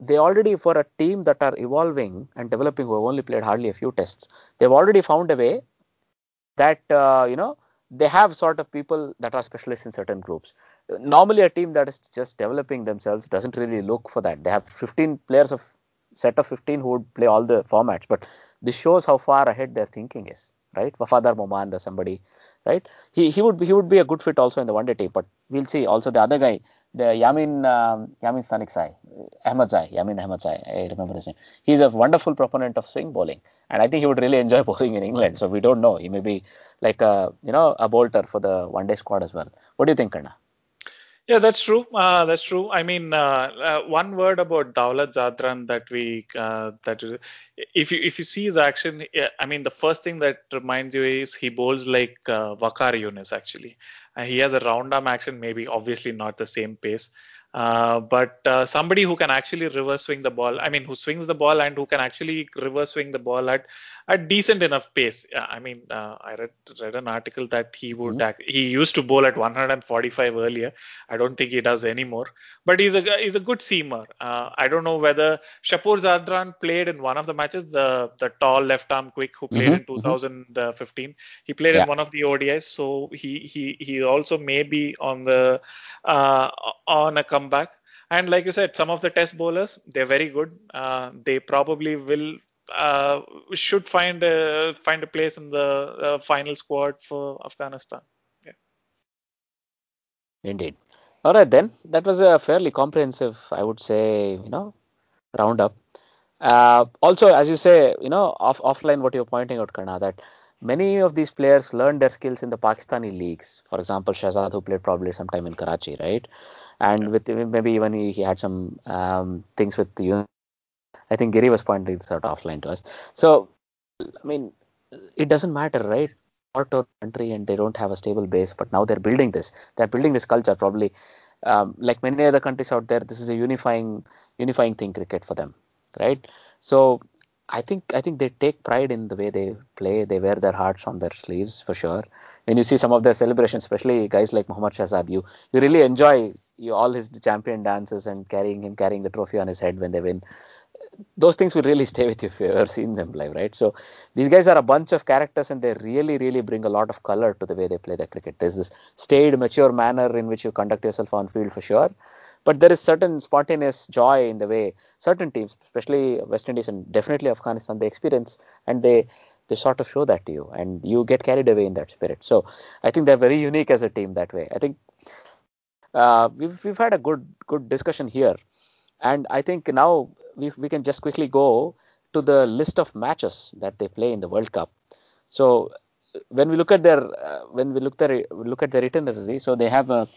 they already for a team that are evolving and developing who have only played hardly a few tests, they've already found a way that uh, you know they have sort of people that are specialists in certain groups. Normally, a team that is just developing themselves doesn't really look for that. They have 15 players of set of 15 who would play all the formats, but this shows how far ahead their thinking is right? Wafadar Momand or somebody, right? He he would be, he would be a good fit also in the one day team, but we'll see. Also the other guy, the Yamin um, Yamin Zai, Yamin Ahmad I remember his name. He's a wonderful proponent of swing bowling, and I think he would really enjoy bowling in England. So we don't know. He may be like a you know a bolter for the one day squad as well. What do you think, Karna? Yeah, that's true. Uh, that's true. I mean, uh, uh, one word about Dawlat Zadran that we uh, that if you if you see his action, I mean, the first thing that reminds you is he bowls like uh, Waqar Younis actually. Uh, he has a round arm action, maybe obviously not the same pace, uh, but uh, somebody who can actually reverse swing the ball. I mean, who swings the ball and who can actually reverse swing the ball at a decent enough pace. I mean, uh, I read read an article that he would mm-hmm. he used to bowl at 145 earlier. I don't think he does anymore. But he's a he's a good seamer. Uh, I don't know whether Shapur Zadran played in one of the matches, the the tall left arm quick who played mm-hmm. in 2015. He played yeah. in one of the ODIs, so he he he also may be on the uh, on a comeback. And like you said, some of the test bowlers, they're very good. Uh, they probably will uh, should find a find a place in the uh, final squad for Afghanistan. Yeah. Indeed. All right then. That was a fairly comprehensive, I would say, you know, roundup. Uh, also, as you say, you know, off offline, what you're pointing out, Karna, that many of these players learned their skills in the Pakistani leagues. For example, Shahzad, who played probably sometime in Karachi, right? And with maybe even he, he had some um, things with you. I think Giri was pointing this out offline to us. So, I mean, it doesn't matter, right? Or to country and they don't have a stable base, but now they're building this. They're building this culture. Probably, um, like many other countries out there, this is a unifying, unifying thing cricket for them, right? So I think I think they take pride in the way they play. They wear their hearts on their sleeves for sure. When you see some of their celebrations, especially guys like Mohammad Shahzad, you you really enjoy you, all his champion dances and carrying him carrying the trophy on his head when they win. Those things will really stay with you if you've ever seen them live, right? So these guys are a bunch of characters and they really, really bring a lot of color to the way they play their cricket. There's this staid, mature manner in which you conduct yourself on field for sure but there is certain spontaneous joy in the way certain teams, especially West Indies and definitely Afghanistan, they experience and they they sort of show that to you, and you get carried away in that spirit. So I think they're very unique as a team that way. I think uh, we've we've had a good good discussion here, and I think now we we can just quickly go to the list of matches that they play in the World Cup. So when we look at their uh, when we look their look at their itinerary, so they have a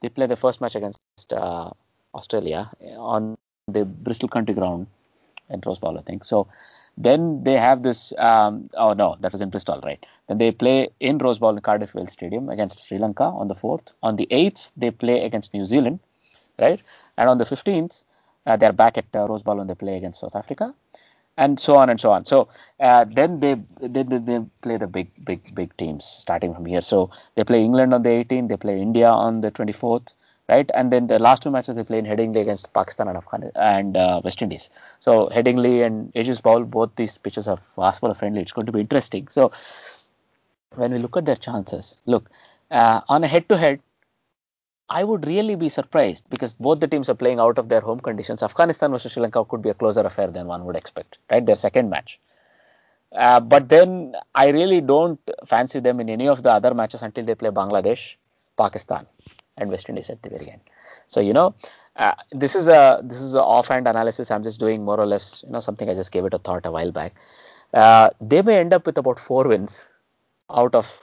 they play the first match against uh, Australia on the Bristol County Ground in Rose Bowl, I think. So Then they have this. Um, oh no, that was in Bristol, right? Then they play in Rose Bowl in Cardiff Wales Stadium against Sri Lanka on the fourth. On the eighth, they play against New Zealand, right? And on the fifteenth, uh, they're back at uh, Rose Bowl when they play against South Africa, and so on and so on. So uh, then they, they they play the big big big teams starting from here. So they play England on the 18th, they play India on the 24th, right? And then the last two matches they play in Headingley against Pakistan and Afghanistan and uh, West Indies. So Headingley and Ageas Bowl, both these pitches are fast bowler friendly. It's going to be interesting. So when we look at their chances, look uh, on a head-to-head, I would really be surprised because both the teams are playing out of their home conditions. Afghanistan versus Sri Lanka could be a closer affair than one would expect, right? Their second match. Uh, but then I really don't fancy them in any of the other matches until they play Bangladesh, Pakistan, and West Indies at the very end. So you know, uh, this is a this is an offhand analysis. I'm just doing more or less, you know, something I just gave it a thought a while back. Uh, they may end up with about four wins out of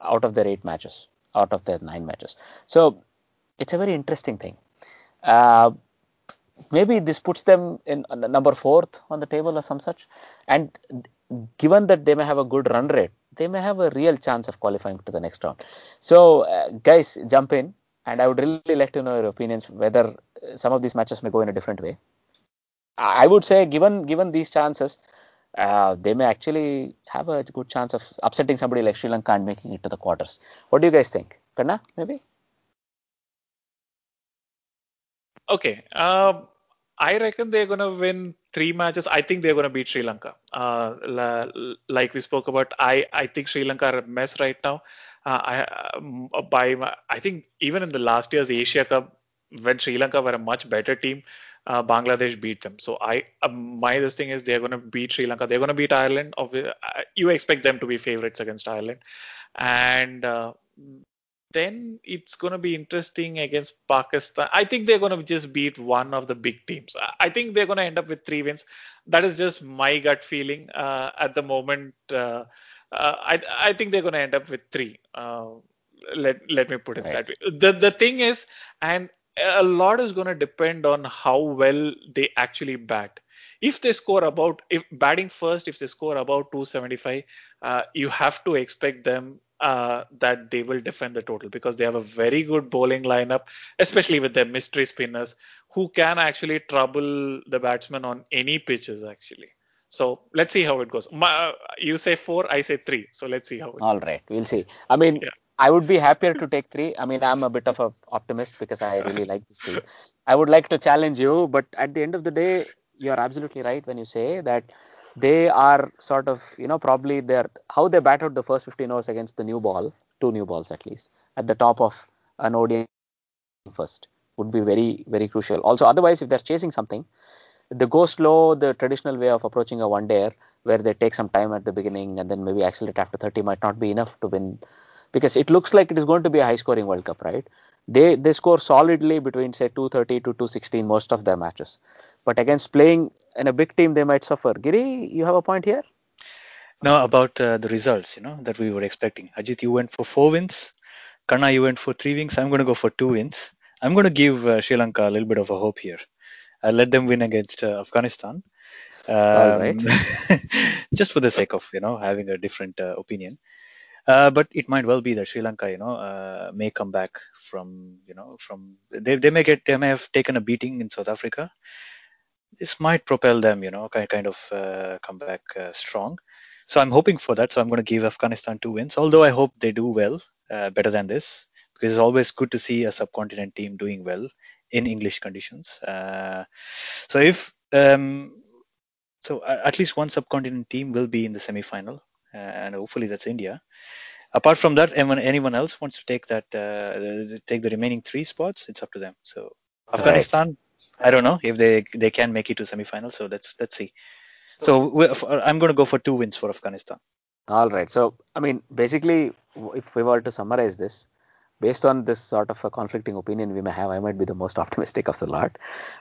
out of their eight matches, out of their nine matches. So it's a very interesting thing. Uh, maybe this puts them in uh, number fourth on the table or some such. And given that they may have a good run rate, they may have a real chance of qualifying to the next round. So, uh, guys, jump in, and I would really like to know your opinions whether some of these matches may go in a different way. I would say, given given these chances, uh, they may actually have a good chance of upsetting somebody like Sri Lanka and making it to the quarters. What do you guys think? Kanna, maybe? Okay. Um, I reckon they're going to win three matches. I think they're going to beat Sri Lanka. Uh, like we spoke about, I, I think Sri Lanka are a mess right now. Uh, I um, by my, I think even in the last year's Asia Cup, when Sri Lanka were a much better team, uh, Bangladesh beat them. So I um, my this thing is they're going to beat Sri Lanka. They're going to beat Ireland. Uh, you expect them to be favorites against Ireland, and uh, then it's going to be interesting against Pakistan. I think they're going to just beat one of the big teams. I think they're going to end up with three wins. That is just my gut feeling uh, at the moment. Uh, uh, I, I think they're going to end up with three. Uh, let let me put it right. that way. The the thing is, and a lot is going to depend on how well they actually bat. If they score about, if batting first, if they score about 275, uh, you have to expect them uh, that they will defend the total because they have a very good bowling lineup, especially with their mystery spinners who can actually trouble the batsman on any pitches actually. So let's see how it goes. My, you say four, I say three. So let's see how it All goes. right, we'll see. I mean, yeah. I would be happier to take three. I mean, I'm a bit of an optimist because I really like this team. I would like to challenge you, but at the end of the day, you're absolutely right when you say that they are sort of, you know, probably they're how they batted the first 15 overs against the new ball, two new balls at least, at the top of an ODI first would be very, very crucial. Also, otherwise, if they're chasing something, the go slow, the traditional way of approaching a one day where they take some time at the beginning and then maybe accelerate after 30 might not be enough to win because it looks like it is going to be a high scoring World Cup, right? They they score solidly between say 230 to 216 most of their matches. But against playing in a big team, they might suffer. Giri, you have a point here? Now about uh, the results, you know, that we were expecting. Ajit, you went for four wins. Karna, you went for three wins. I'm going to go for two wins. I'm going to give uh, Sri Lanka a little bit of a hope here. I'll let them win against uh, Afghanistan. Um, All right. just for the sake of, you know, having a different uh, opinion. Uh, but it might well be that Sri Lanka, you know, uh, may come back from, you know, from they, they may get they may have taken a beating in South Africa. This might propel them, you know, kind kind of uh, come back uh, strong. So I'm hoping for that. So I'm going to give Afghanistan two wins, although I hope they do well, uh, better than this, because it's always good to see a subcontinent team doing well in English conditions. Uh, so if um, so, at least one subcontinent team will be in the semi-final, and hopefully that's India. Apart from that anyone, anyone else wants to take that uh, take the remaining three spots? It's up to them. So afghanistan right. i don't know if they they can make it to semi-final. So let's let's see. So i'm going to go for two wins for afghanistan. All right. So i mean basically if we were to summarize this based on this sort of a conflicting opinion we may have i might be the most optimistic of the lot.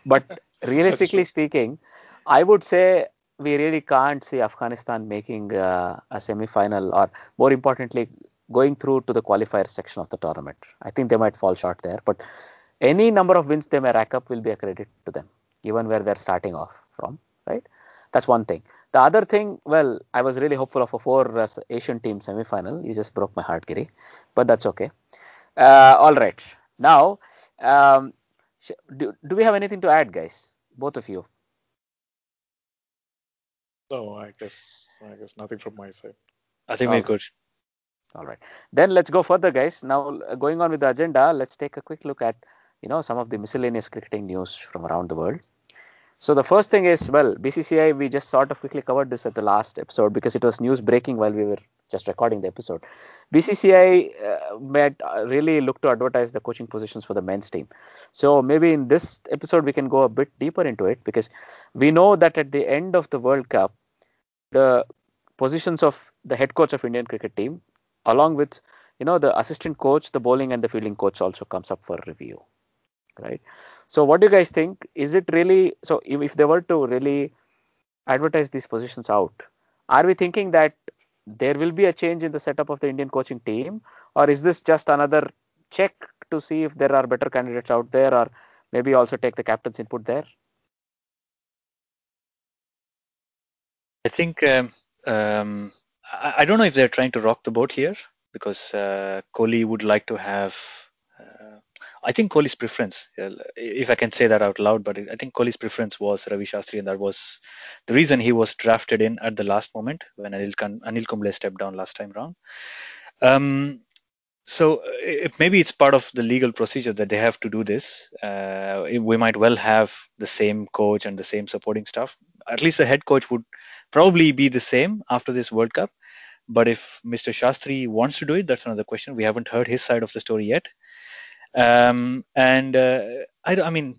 But realistically speaking i would say we really can't see Afghanistan making uh, a semi-final or more importantly going through to the qualifier section of the tournament. I think they might fall short there, but any number of wins they may rack up will be a credit to them, given where they're starting off from, right? That's one thing. The other thing, well, I was really hopeful of a four uh, Asian team semi-final. You just broke my heart, Giri, but that's okay. Uh, all right. Now, um, do, do we have anything to add, guys? Both of you. No, I guess I guess nothing from my side. I think we're good. All right. Then let's go further, guys. Now, uh, going on with the agenda, let's take a quick look at you know some of the miscellaneous cricketing news from around the world. So the first thing is, well, BCCI, we just sort of quickly covered this at the last episode because it was news breaking while we were just recording the episode. BCCI uh, might uh, really look to advertise the coaching positions for the men's team. So maybe in this episode we can go a bit deeper into it because we know that at the end of the World Cup, the positions of the head coach of Indian cricket team, along with you know the assistant coach, the bowling and the fielding coach also comes up for review, right? So what do you guys think? Is it really so? If they were to really advertise these positions out, are we thinking that there will be a change in the setup of the Indian coaching team, or is this just another check to see if there are better candidates out there, or maybe also take the captain's input there? I think um, um, I, I, don't know if they're trying to rock the boat here because uh, Kohli would like to have. Uh, I think Kohli's preference, if I can say that out loud, but I think Kohli's preference was Ravi Shastri, and that was the reason he was drafted in at the last moment when Anil, Anil Kumble stepped down last time round. Um, so it, maybe it's part of the legal procedure that they have to do this. Uh, we might well have the same coach and the same supporting staff. At least the head coach would probably be the same after this World Cup. But if Mr. Shastri wants to do it, that's another question. We haven't heard his side of the story yet. Um, and uh, I, I, mean,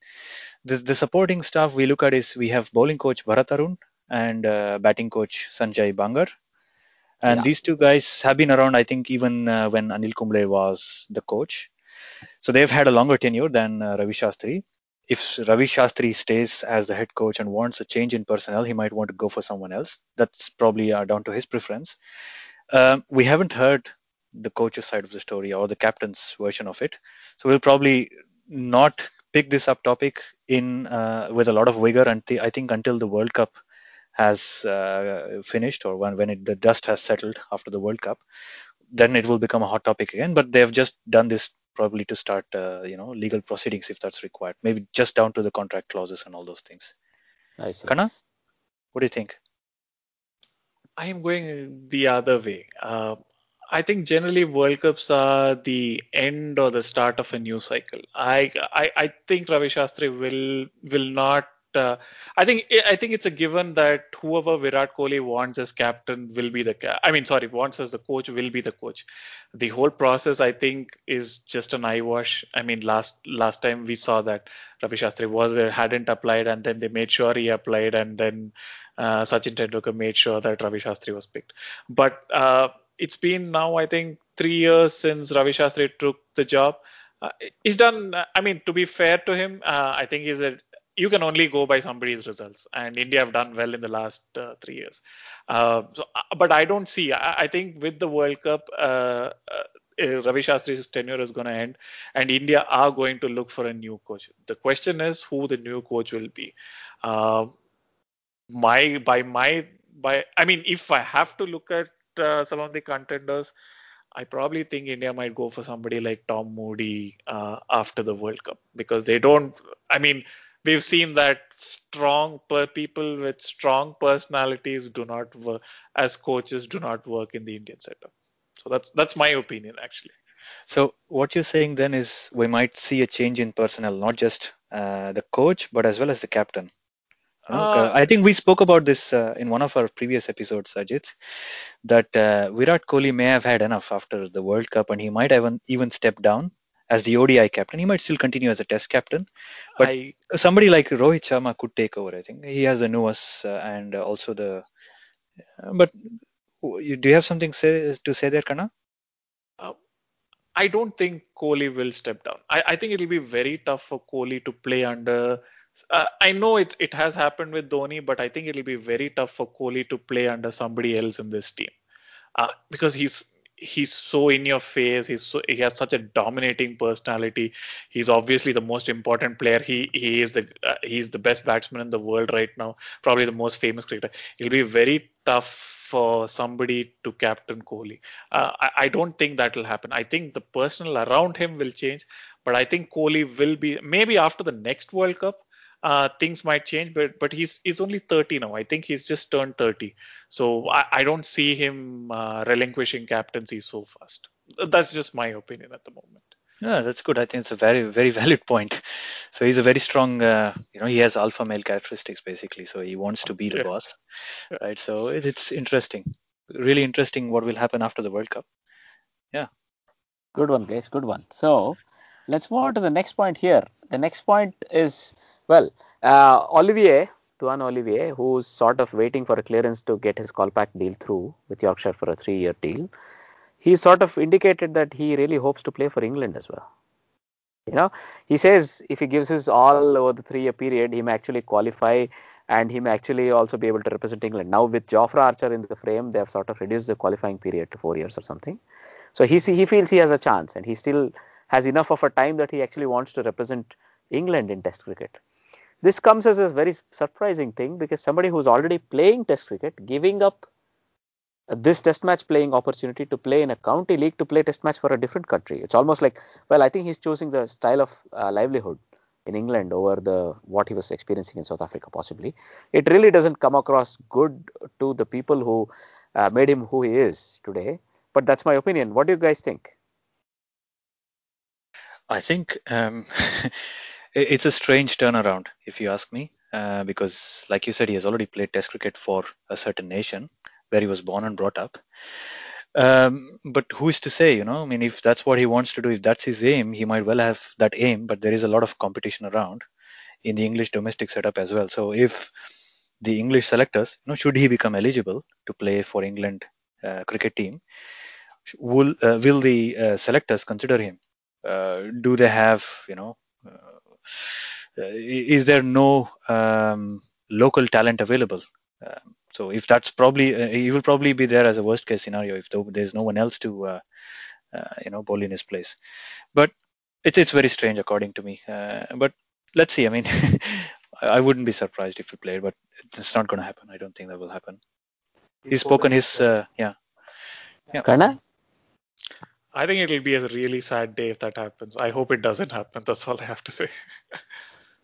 the, the supporting staff we look at is we have bowling coach Bharat Arun and uh, batting coach Sanjay Bangar. And yeah. these two guys have been around, I think, even uh, when Anil Kumble was the coach. So they've had a longer tenure than uh, Ravi Shastri if Ravi Shastri stays as the head coach and wants a change in personnel, he might want to go for someone else. That's probably uh, down to his preference. Um, we haven't heard the coach's side of the story or the captain's version of it, so we'll probably not pick this up topic in uh, with a lot of vigor until I think until the World Cup has uh, finished or when when it, the dust has settled after the World Cup. Then it will become a hot topic again. But they have just done this probably to start uh, you know legal proceedings if that's required maybe just down to the contract clauses and all those things I see. Kana, what do you think I am going the other way. Uh, I think generally World Cups are the end or the start of a new cycle. I I, I think Ravi Shastri will will not uh, I think I think it's a given that whoever Virat Kohli wants as captain will be the I mean sorry wants as the coach will be the coach. The whole process I think is just an eyewash. I mean last last time we saw that Ravi Shastri was uh, hadn't applied and then they made sure he applied and then uh, Sachin Tendulkar made sure that Ravi Shastri was picked. But uh, it's been now I think three years since Ravi Shastri took the job. Uh, he's done. I mean, to be fair to him, uh, I think he's a you can only go by somebody's results, and India have done well in the last uh, three years. Uh, so, uh, but I don't see. I, I, think with the World Cup, uh, Ravi Shastri's tenure is going to end, and India are going to look for a new coach. The question is who the new coach will be. My by my by I mean, if I have to look at some of the contenders. I probably think India might go for somebody like Tom Moody uh, after the World Cup because they don't. I mean, we've seen that strong per people with strong personalities do not work as coaches do not work in the Indian setup. So that's that's my opinion actually. So what you're saying then is we might see a change in personnel, not just uh, the coach, but as well as the captain. Uh, I think we spoke about this uh, in one of our previous episodes, Ajit, that uh, Virat Kohli may have had enough after the World Cup, and he might have even step down as the ODI captain. He might still continue as a Test captain, but I, somebody like Rohit Sharma could take over. I think he has the newest uh, and also the. Uh, but do you have something say, to say there, Kana? Uh, I don't think Kohli will step down. I, I think it'll be very tough for Kohli to play under. Uh, I know it, it has happened with Dhoni, but I think it'll be very tough for Kohli to play under somebody else in this team uh, because he's he's so in your face. He's so he has such a dominating personality. He's obviously the most important player. He he is the uh, he's the best batsman in the world right now. Probably the most famous cricketer. It'll be very tough for somebody to captain Kohli. Uh, I, I don't think that will happen. I think the personnel around him will change, but I think Kohli will be maybe after the next World Cup uh, things might change, but but he's he's only 30 now. I think he's just turned 30, so I, I don't see him uh, relinquishing captaincy so fast. That's just my opinion at the moment. Yeah, that's good. I think it's a very very valid point. So he's a very strong. Uh, you know, he has alpha male characteristics basically. So he wants to be the Yeah. boss, right? So it, it's interesting, really interesting what will happen after the World Cup. Yeah. Good one, guys. Good one. So let's move on to the next point here. The next point is well, uh, Olivier, Duanne Olivier, who's sort of waiting for a clearance to get his Kolpak deal through with Yorkshire for a three-year deal. He sort of indicated that he really hopes to play for England as well. You know, he says if he gives his all over the three-year period, he may actually qualify and he may actually also be able to represent England. Now with Jofra Archer in the frame, they have sort of reduced the qualifying period to four years or something. So he he feels he has a chance, and he still has enough of a time that he actually wants to represent England in Test cricket. This comes as a very surprising thing because somebody who's already playing Test cricket, giving up this Test match playing opportunity to play in a county league to play Test match for a different country. It's almost like, well, I think he's choosing the style of uh, livelihood in England over the what he was experiencing in South Africa, possibly. It really doesn't come across good to the people who uh, made him who he is today. But that's my opinion. What do you guys think? I think um, it's a strange turnaround, if you ask me, uh, because, like you said, he has already played Test cricket for a certain nation where he was born and brought up. Um, but who's to say, you know? I mean, if that's what he wants to do, if that's his aim, he might well have that aim. But there is a lot of competition around in the English domestic setup as well. So if the English selectors, you know, should he become eligible to play for England uh, cricket team, will uh, will the uh, selectors consider him? Uh, do they have, you know, uh, is there no um, local talent available? Um, so if that's probably, uh, he will probably be there as a worst case scenario if there's no one else to, uh, uh, you know, bowl in his place. But it's it's very strange according to me. Uh, but let's see. I mean, I wouldn't be surprised if he played, but it's not going to happen. I don't think that will happen. He's spoken his, uh, yeah. Yeah. Karna? I think it'll be a really sad day if that happens. I hope it doesn't happen. That's all I have to say.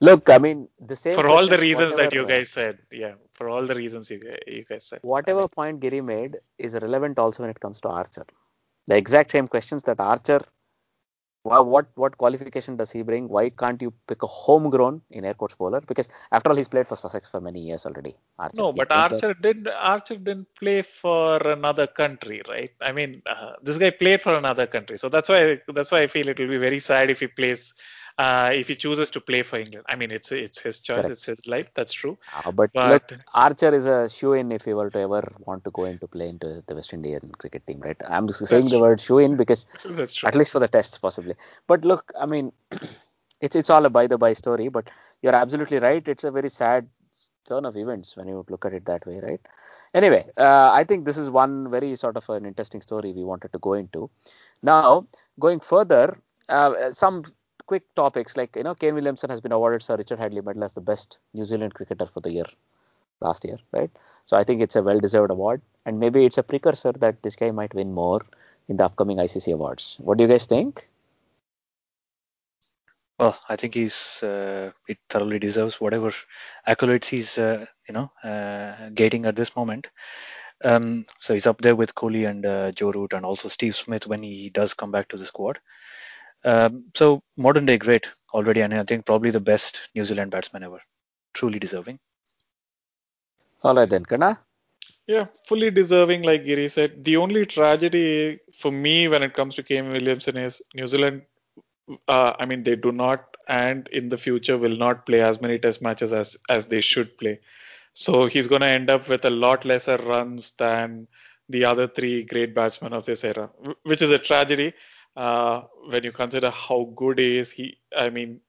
Look, I mean, the same. for all the reasons that you guys said, yeah, for all the reasons you you guys said. Whatever point Giri made is relevant also when it comes to Archer. The exact same questions that Archer. Wha- What what qualification does he bring? Why can't you pick a homegrown in air quotes bowler? Because after all, he's played for Sussex for many years already. Archer. No, but there. Archer didn't. Archer didn't play for another country, right? I mean, uh, this guy played for another country, so that's why that's why I feel it will be very sad if he plays uh, if he chooses to play for England. I mean, it's it's his choice, Correct. it's his life. That's true. Uh, but, But- look, Archer is a shoe in if he were to ever want to go into play into the West Indian cricket team, right? I'm just saying the word shoe in because at least for the tests possibly. But look, I mean, it's it's all a by the by story. But you're absolutely right. It's a very sad turn of events when you look at it that way, right? Anyway, uh, I think this is one very sort of an interesting story we wanted to go into. Now, going further, uh, some quick topics like you know, Kane Williamson has been awarded Sir Richard Hadlee Medal as the best New Zealand cricketer for the year last year, right? So I think it's a well-deserved award, and maybe it's a precursor that this guy might win more in the upcoming ICC awards. What do you guys think? Well, I think he's uh, it thoroughly deserves whatever accolades he's uh, you know uh, getting at this moment. Um, so he's up there with Kohli and uh, Joe Root and also Steve Smith when he does come back to the squad. Um, so modern day great already, and I think probably the best New Zealand batsman ever. Truly deserving. All right then, Karna. Yeah, fully deserving, like Giri said. The only tragedy for me when it comes to Kane Williamson is New Zealand. Uh, I mean, they do not, and in the future will not play as many Test matches as as they should play. So he's going to end up with a lot lesser runs than the other three great batsmen of this era, which is a tragedy uh, when you consider how good he is. He, I mean,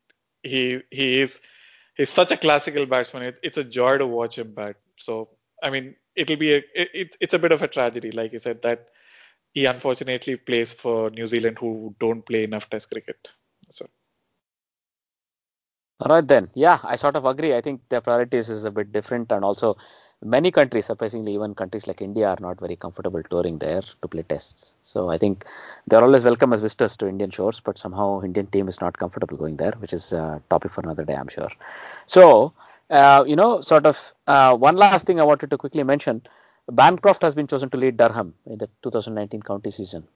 he he is he's such a classical batsman. It's, it's a joy to watch him bat. So I mean, it'll be a it, it, it's a bit of a tragedy, like you said, that he unfortunately plays for New Zealand, who don't play enough Test cricket. So. All right then. Yeah, I sort of agree. I think their priorities is a bit different, and also many countries, surprisingly, even countries like India, are not very comfortable touring there to play tests. So I think they're always welcome as visitors to Indian shores, but somehow Indian team is not comfortable going there, which is a topic for another day, I'm sure. So uh, you know, sort of uh, one last thing I wanted to quickly mention: Bancroft has been chosen to lead Durham in the 2019 county season.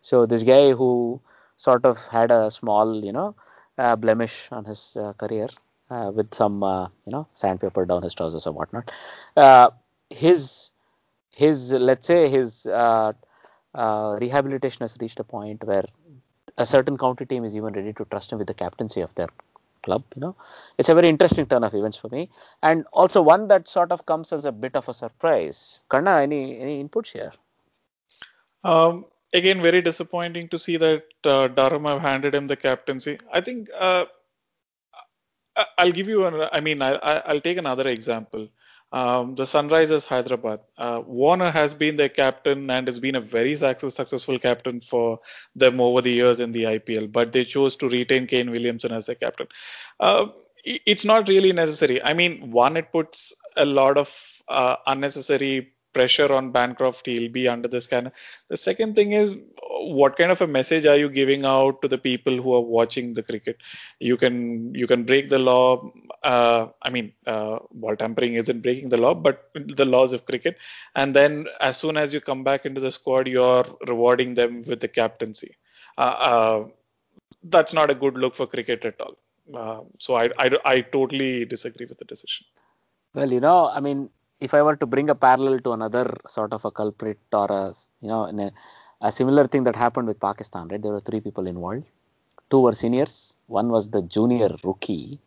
So this guy who sort of had a small, you know uh, blemish on his uh, career uh, with some uh, you know sandpaper down his trousers or whatnot. Uh, his his let's say his uh, rehabilitation has reached a point where a certain county team is even ready to trust him with the captaincy of their club. You know, it's a very interesting turn of events for me, and also one that sort of comes as a bit of a surprise. Karna, any any inputs here? Um, again, very disappointing to see that uh, Durham have handed him the captaincy. I think uh, I'll give you an. I mean, I, will take another example. Um, the Sunrisers Hyderabad. Uh, Warner has been their captain and has been a very success, successful captain for them over the years in the IPL, but they chose to retain Kane Williamson as their captain. Uh, it's not really necessary. I mean, one, it puts a lot of uh, unnecessary pressure on Bancroft, he'll be under the scanner. The second thing is, what kind of a message are you giving out to the people who are watching the cricket? You can you can break the law. Uh, I mean, uh, ball tampering isn't breaking the law, but the laws of cricket. And then as soon as you come back into the squad, you're rewarding them with the captaincy. Uh, uh that's not a good look for cricket at all. Uh, so I, I I totally disagree with the decision. Well, you know, I mean, if I were to bring a parallel to another sort of a culprit or a you know a, a, similar thing that happened with Pakistan, right? There were three people involved. Two were seniors. One was the junior rookie,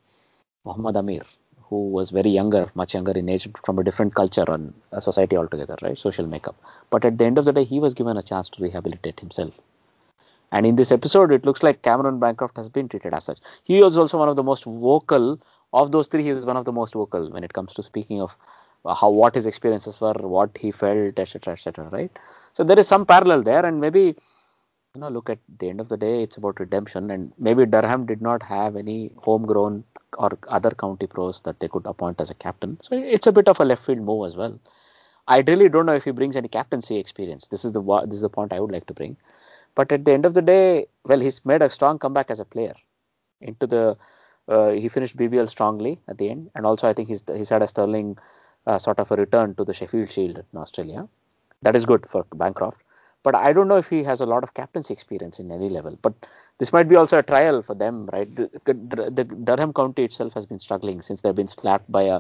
Muhammad Amir, who was very younger, much younger in age, from a different culture and a society altogether, right? Social makeup. But at the end of the day, he was given a chance to rehabilitate himself. And in this episode, it looks like Cameron Bancroft has been treated as such. He was also one of the most vocal of those three. He was one of the most vocal when it comes to speaking of how what his experiences were, what he felt, etc., etc. Right. So there is some parallel there, and maybe you know, look at the end of the day, it's about redemption, and maybe Durham did not have any homegrown or other county pros that they could appoint as a captain. So it's a bit of a left field move as well. I really don't know if he brings any captaincy experience. This is the this is the point I would like to bring. But at the end of the day, well, he's made a strong comeback as a player into the. Uh, he finished BBL strongly at the end, and also I think he's he's had a sterling uh, sort of a return to the Sheffield Shield in Australia. That is good for Bancroft. But I don't know if he has a lot of captaincy experience in any level. But this might be also a trial for them, right? The, the, Durham County itself has been struggling since they've been slapped by a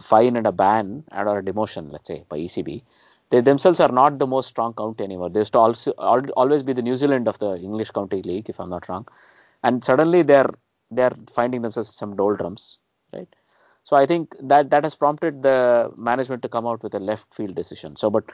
fine and a ban and or a demotion, let's say, by ECB. They themselves are not the most strong county anymore. They used to also always be the New Zealand of the English County League, if I'm not wrong. And suddenly they're they're finding themselves some doldrums? So I think that that has prompted the management to come out with a left field decision. So, but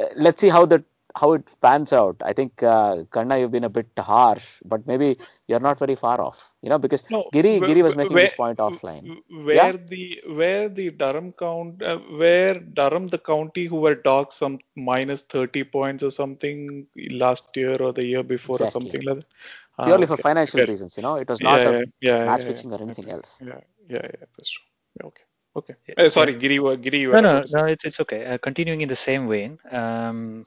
uh, let's see how that how it pans out. I think uh, Karna, you've been a bit harsh, but maybe you're not very far off. You know, because no, Giri Giri was making where, this point offline. Where yeah? the where the Durham count uh, where Durham the county who were docked some minus 30 points or something last year or the year before exactly. or something like that. Purely ah, okay. for financial yeah. reasons, you know, it was not yeah, a match fixing or anything else. Yeah, yeah, yeah, that's true. Okay. Okay. Uh, sorry, Giri. Giri. You no, no, no. It's it's okay. Uh, continuing in the same vein, um,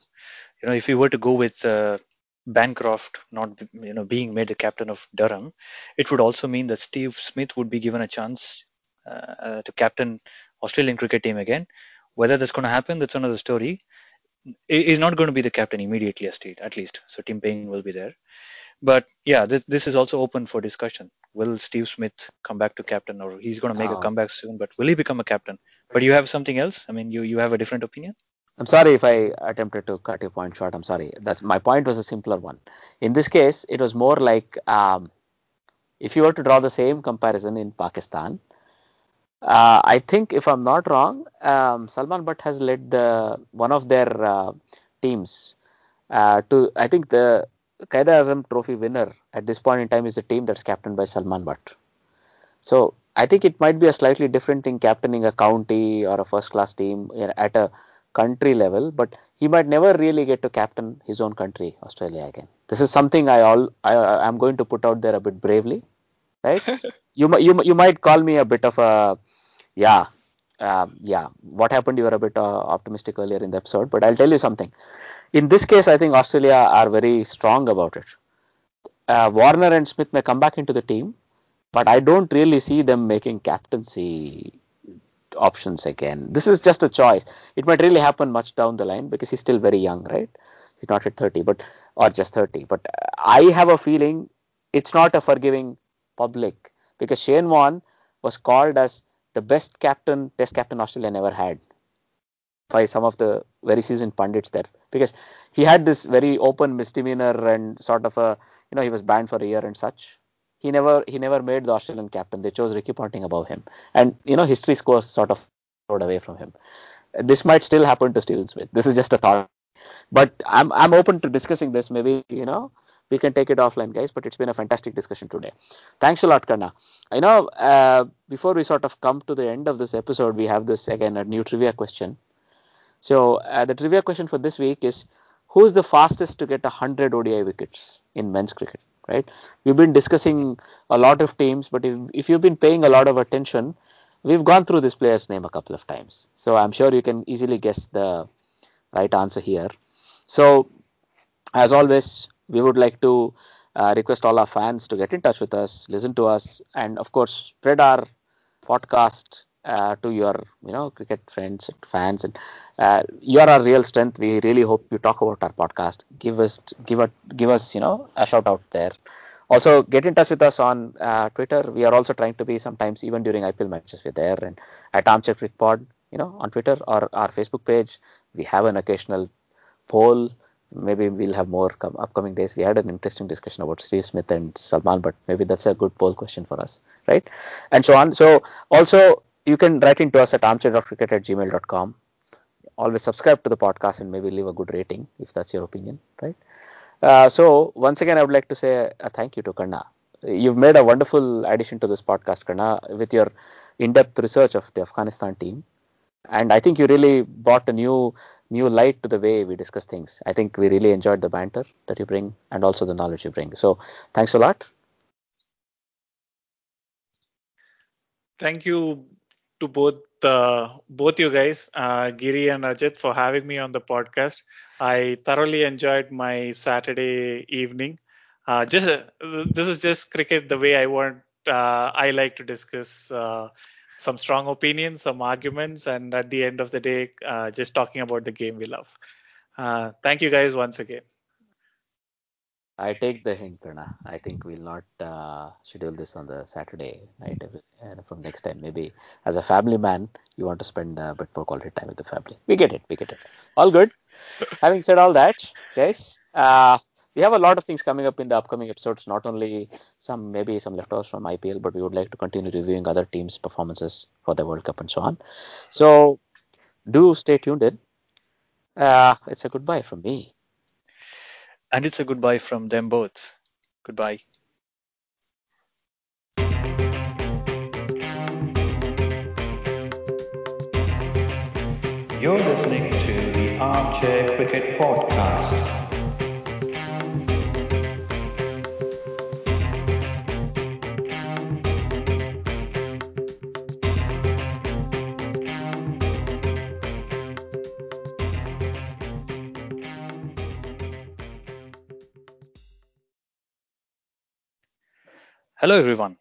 you know, if we were to go with uh, Bancroft not, you know, being made the captain of Durham, it would also mean that Steve Smith would be given a chance uh, uh to captain Australian cricket team again. Whether that's going to happen, that's another story. He's not going to be the captain immediately, at least. So Tim Paine will be there. But yeah, this, this is also open for discussion. Will Steve Smith come back to captain, or he's going to make a comeback soon? But will he become a captain? But you have something else? I mean, you you have a different opinion? I'm sorry if I attempted to cut your point short. I'm sorry. That's my point was a simpler one. In this case, it was more like um, if you were to draw the same comparison in Pakistan, uh, I think if I'm not wrong, um, Salman Butt has led the one of their uh, teams uh, to. I think the Quaid-e-Azam Trophy winner at this point in time is the team that's captained by Salman Butt. So I think it might be a slightly different thing captaining a county or a first class team at a country level, but he might never really get to captain his own country, Australia again. This is something I all I am going to put out there a bit bravely, right? you might you, you might call me a bit of a yeah um, yeah what happened you were a bit uh, optimistic earlier in the episode but i'll tell you something in this case i think australia are very strong about it. Uh, warner and smith may come back into the team but i don't really see them making captaincy options again. This is just a choice. It might really happen much down the line because he's still very young right? He's not at 30 but or just 30 but i have a feeling it's not a forgiving public because shane warne was called as the best captain, test captain Australia never had by some of the very seasoned pundits there because he had this very open misdemeanor and sort of a you know he was banned for a year and such he never he never made the australian captain they chose ricky ponting above him and you know history scores sort of rode away from him this might still happen to steven smith this is just a thought but i'm i'm open to discussing this maybe you know we can take it offline, guys. But it's been a fantastic discussion today. Thanks a lot, Karna. I know uh, before we sort of come to the end of this episode, we have this again a new trivia question. So uh, the trivia question for this week is who is the fastest to get 100 ODI wickets in men's cricket? Right? We've been discussing a lot of teams, but if, if you've been paying a lot of attention, we've gone through this player's name a couple of times. So I'm sure you can easily guess the right answer here. So as always, we would like to uh, request all our fans to get in touch with us, listen to us, and of course spread our podcast uh, to your you know cricket friends and fans. And uh, you are our real strength. We really hope you talk about our podcast. Give us give us give us you know a shout out there. Also, get in touch with us on uh, Twitter. We are also trying to be sometimes even during IPL matches. We're there and at Armchair Cricket Pod, you know, on Twitter or our Facebook page. We have an occasional poll maybe we'll have more come, upcoming days. We had an interesting discussion about Steve Smith and Salman, but maybe that's a good poll question for us, right? And so on. So also you can write into us at armchair.cricket at gmail.com. Always subscribe to the podcast and maybe leave a good rating if that's your opinion, right? Uh, so once again, I would like to say a thank you to Karna. You've made a wonderful addition to this podcast, Karna, with your in-depth research of the Afghanistan team and I think you really brought a new new light to the way we discuss things. I think we really enjoyed the banter that you bring and also the knowledge you bring. So thanks a lot. Thank you to both uh, both you guys, uh, Giri and Ajit, for having me on the podcast. I thoroughly enjoyed my Saturday evening. Uh, just this is just cricket the way I want. Uh, I like to discuss uh, some strong opinions, some arguments, and at the end of the day, uh, just talking about the game we love. Uh, thank you guys once again. I take the hint, Prana. I think we'll not uh, schedule this on the Saturday night uh, from next time. Maybe as a family man, you want to spend a bit more quality time with the family. We get it. We get it. All good. Having said all that, guys, uh, we have a lot of things coming up in the upcoming episodes. Not only some maybe some leftovers from IPL, but we would like to continue reviewing other teams' performances for the World Cup and so on. So do stay tuned in. Uh, it's a goodbye from me. And it's a goodbye from them both. Goodbye. You're listening to the Armchair Cricket Podcast. Hello everyone.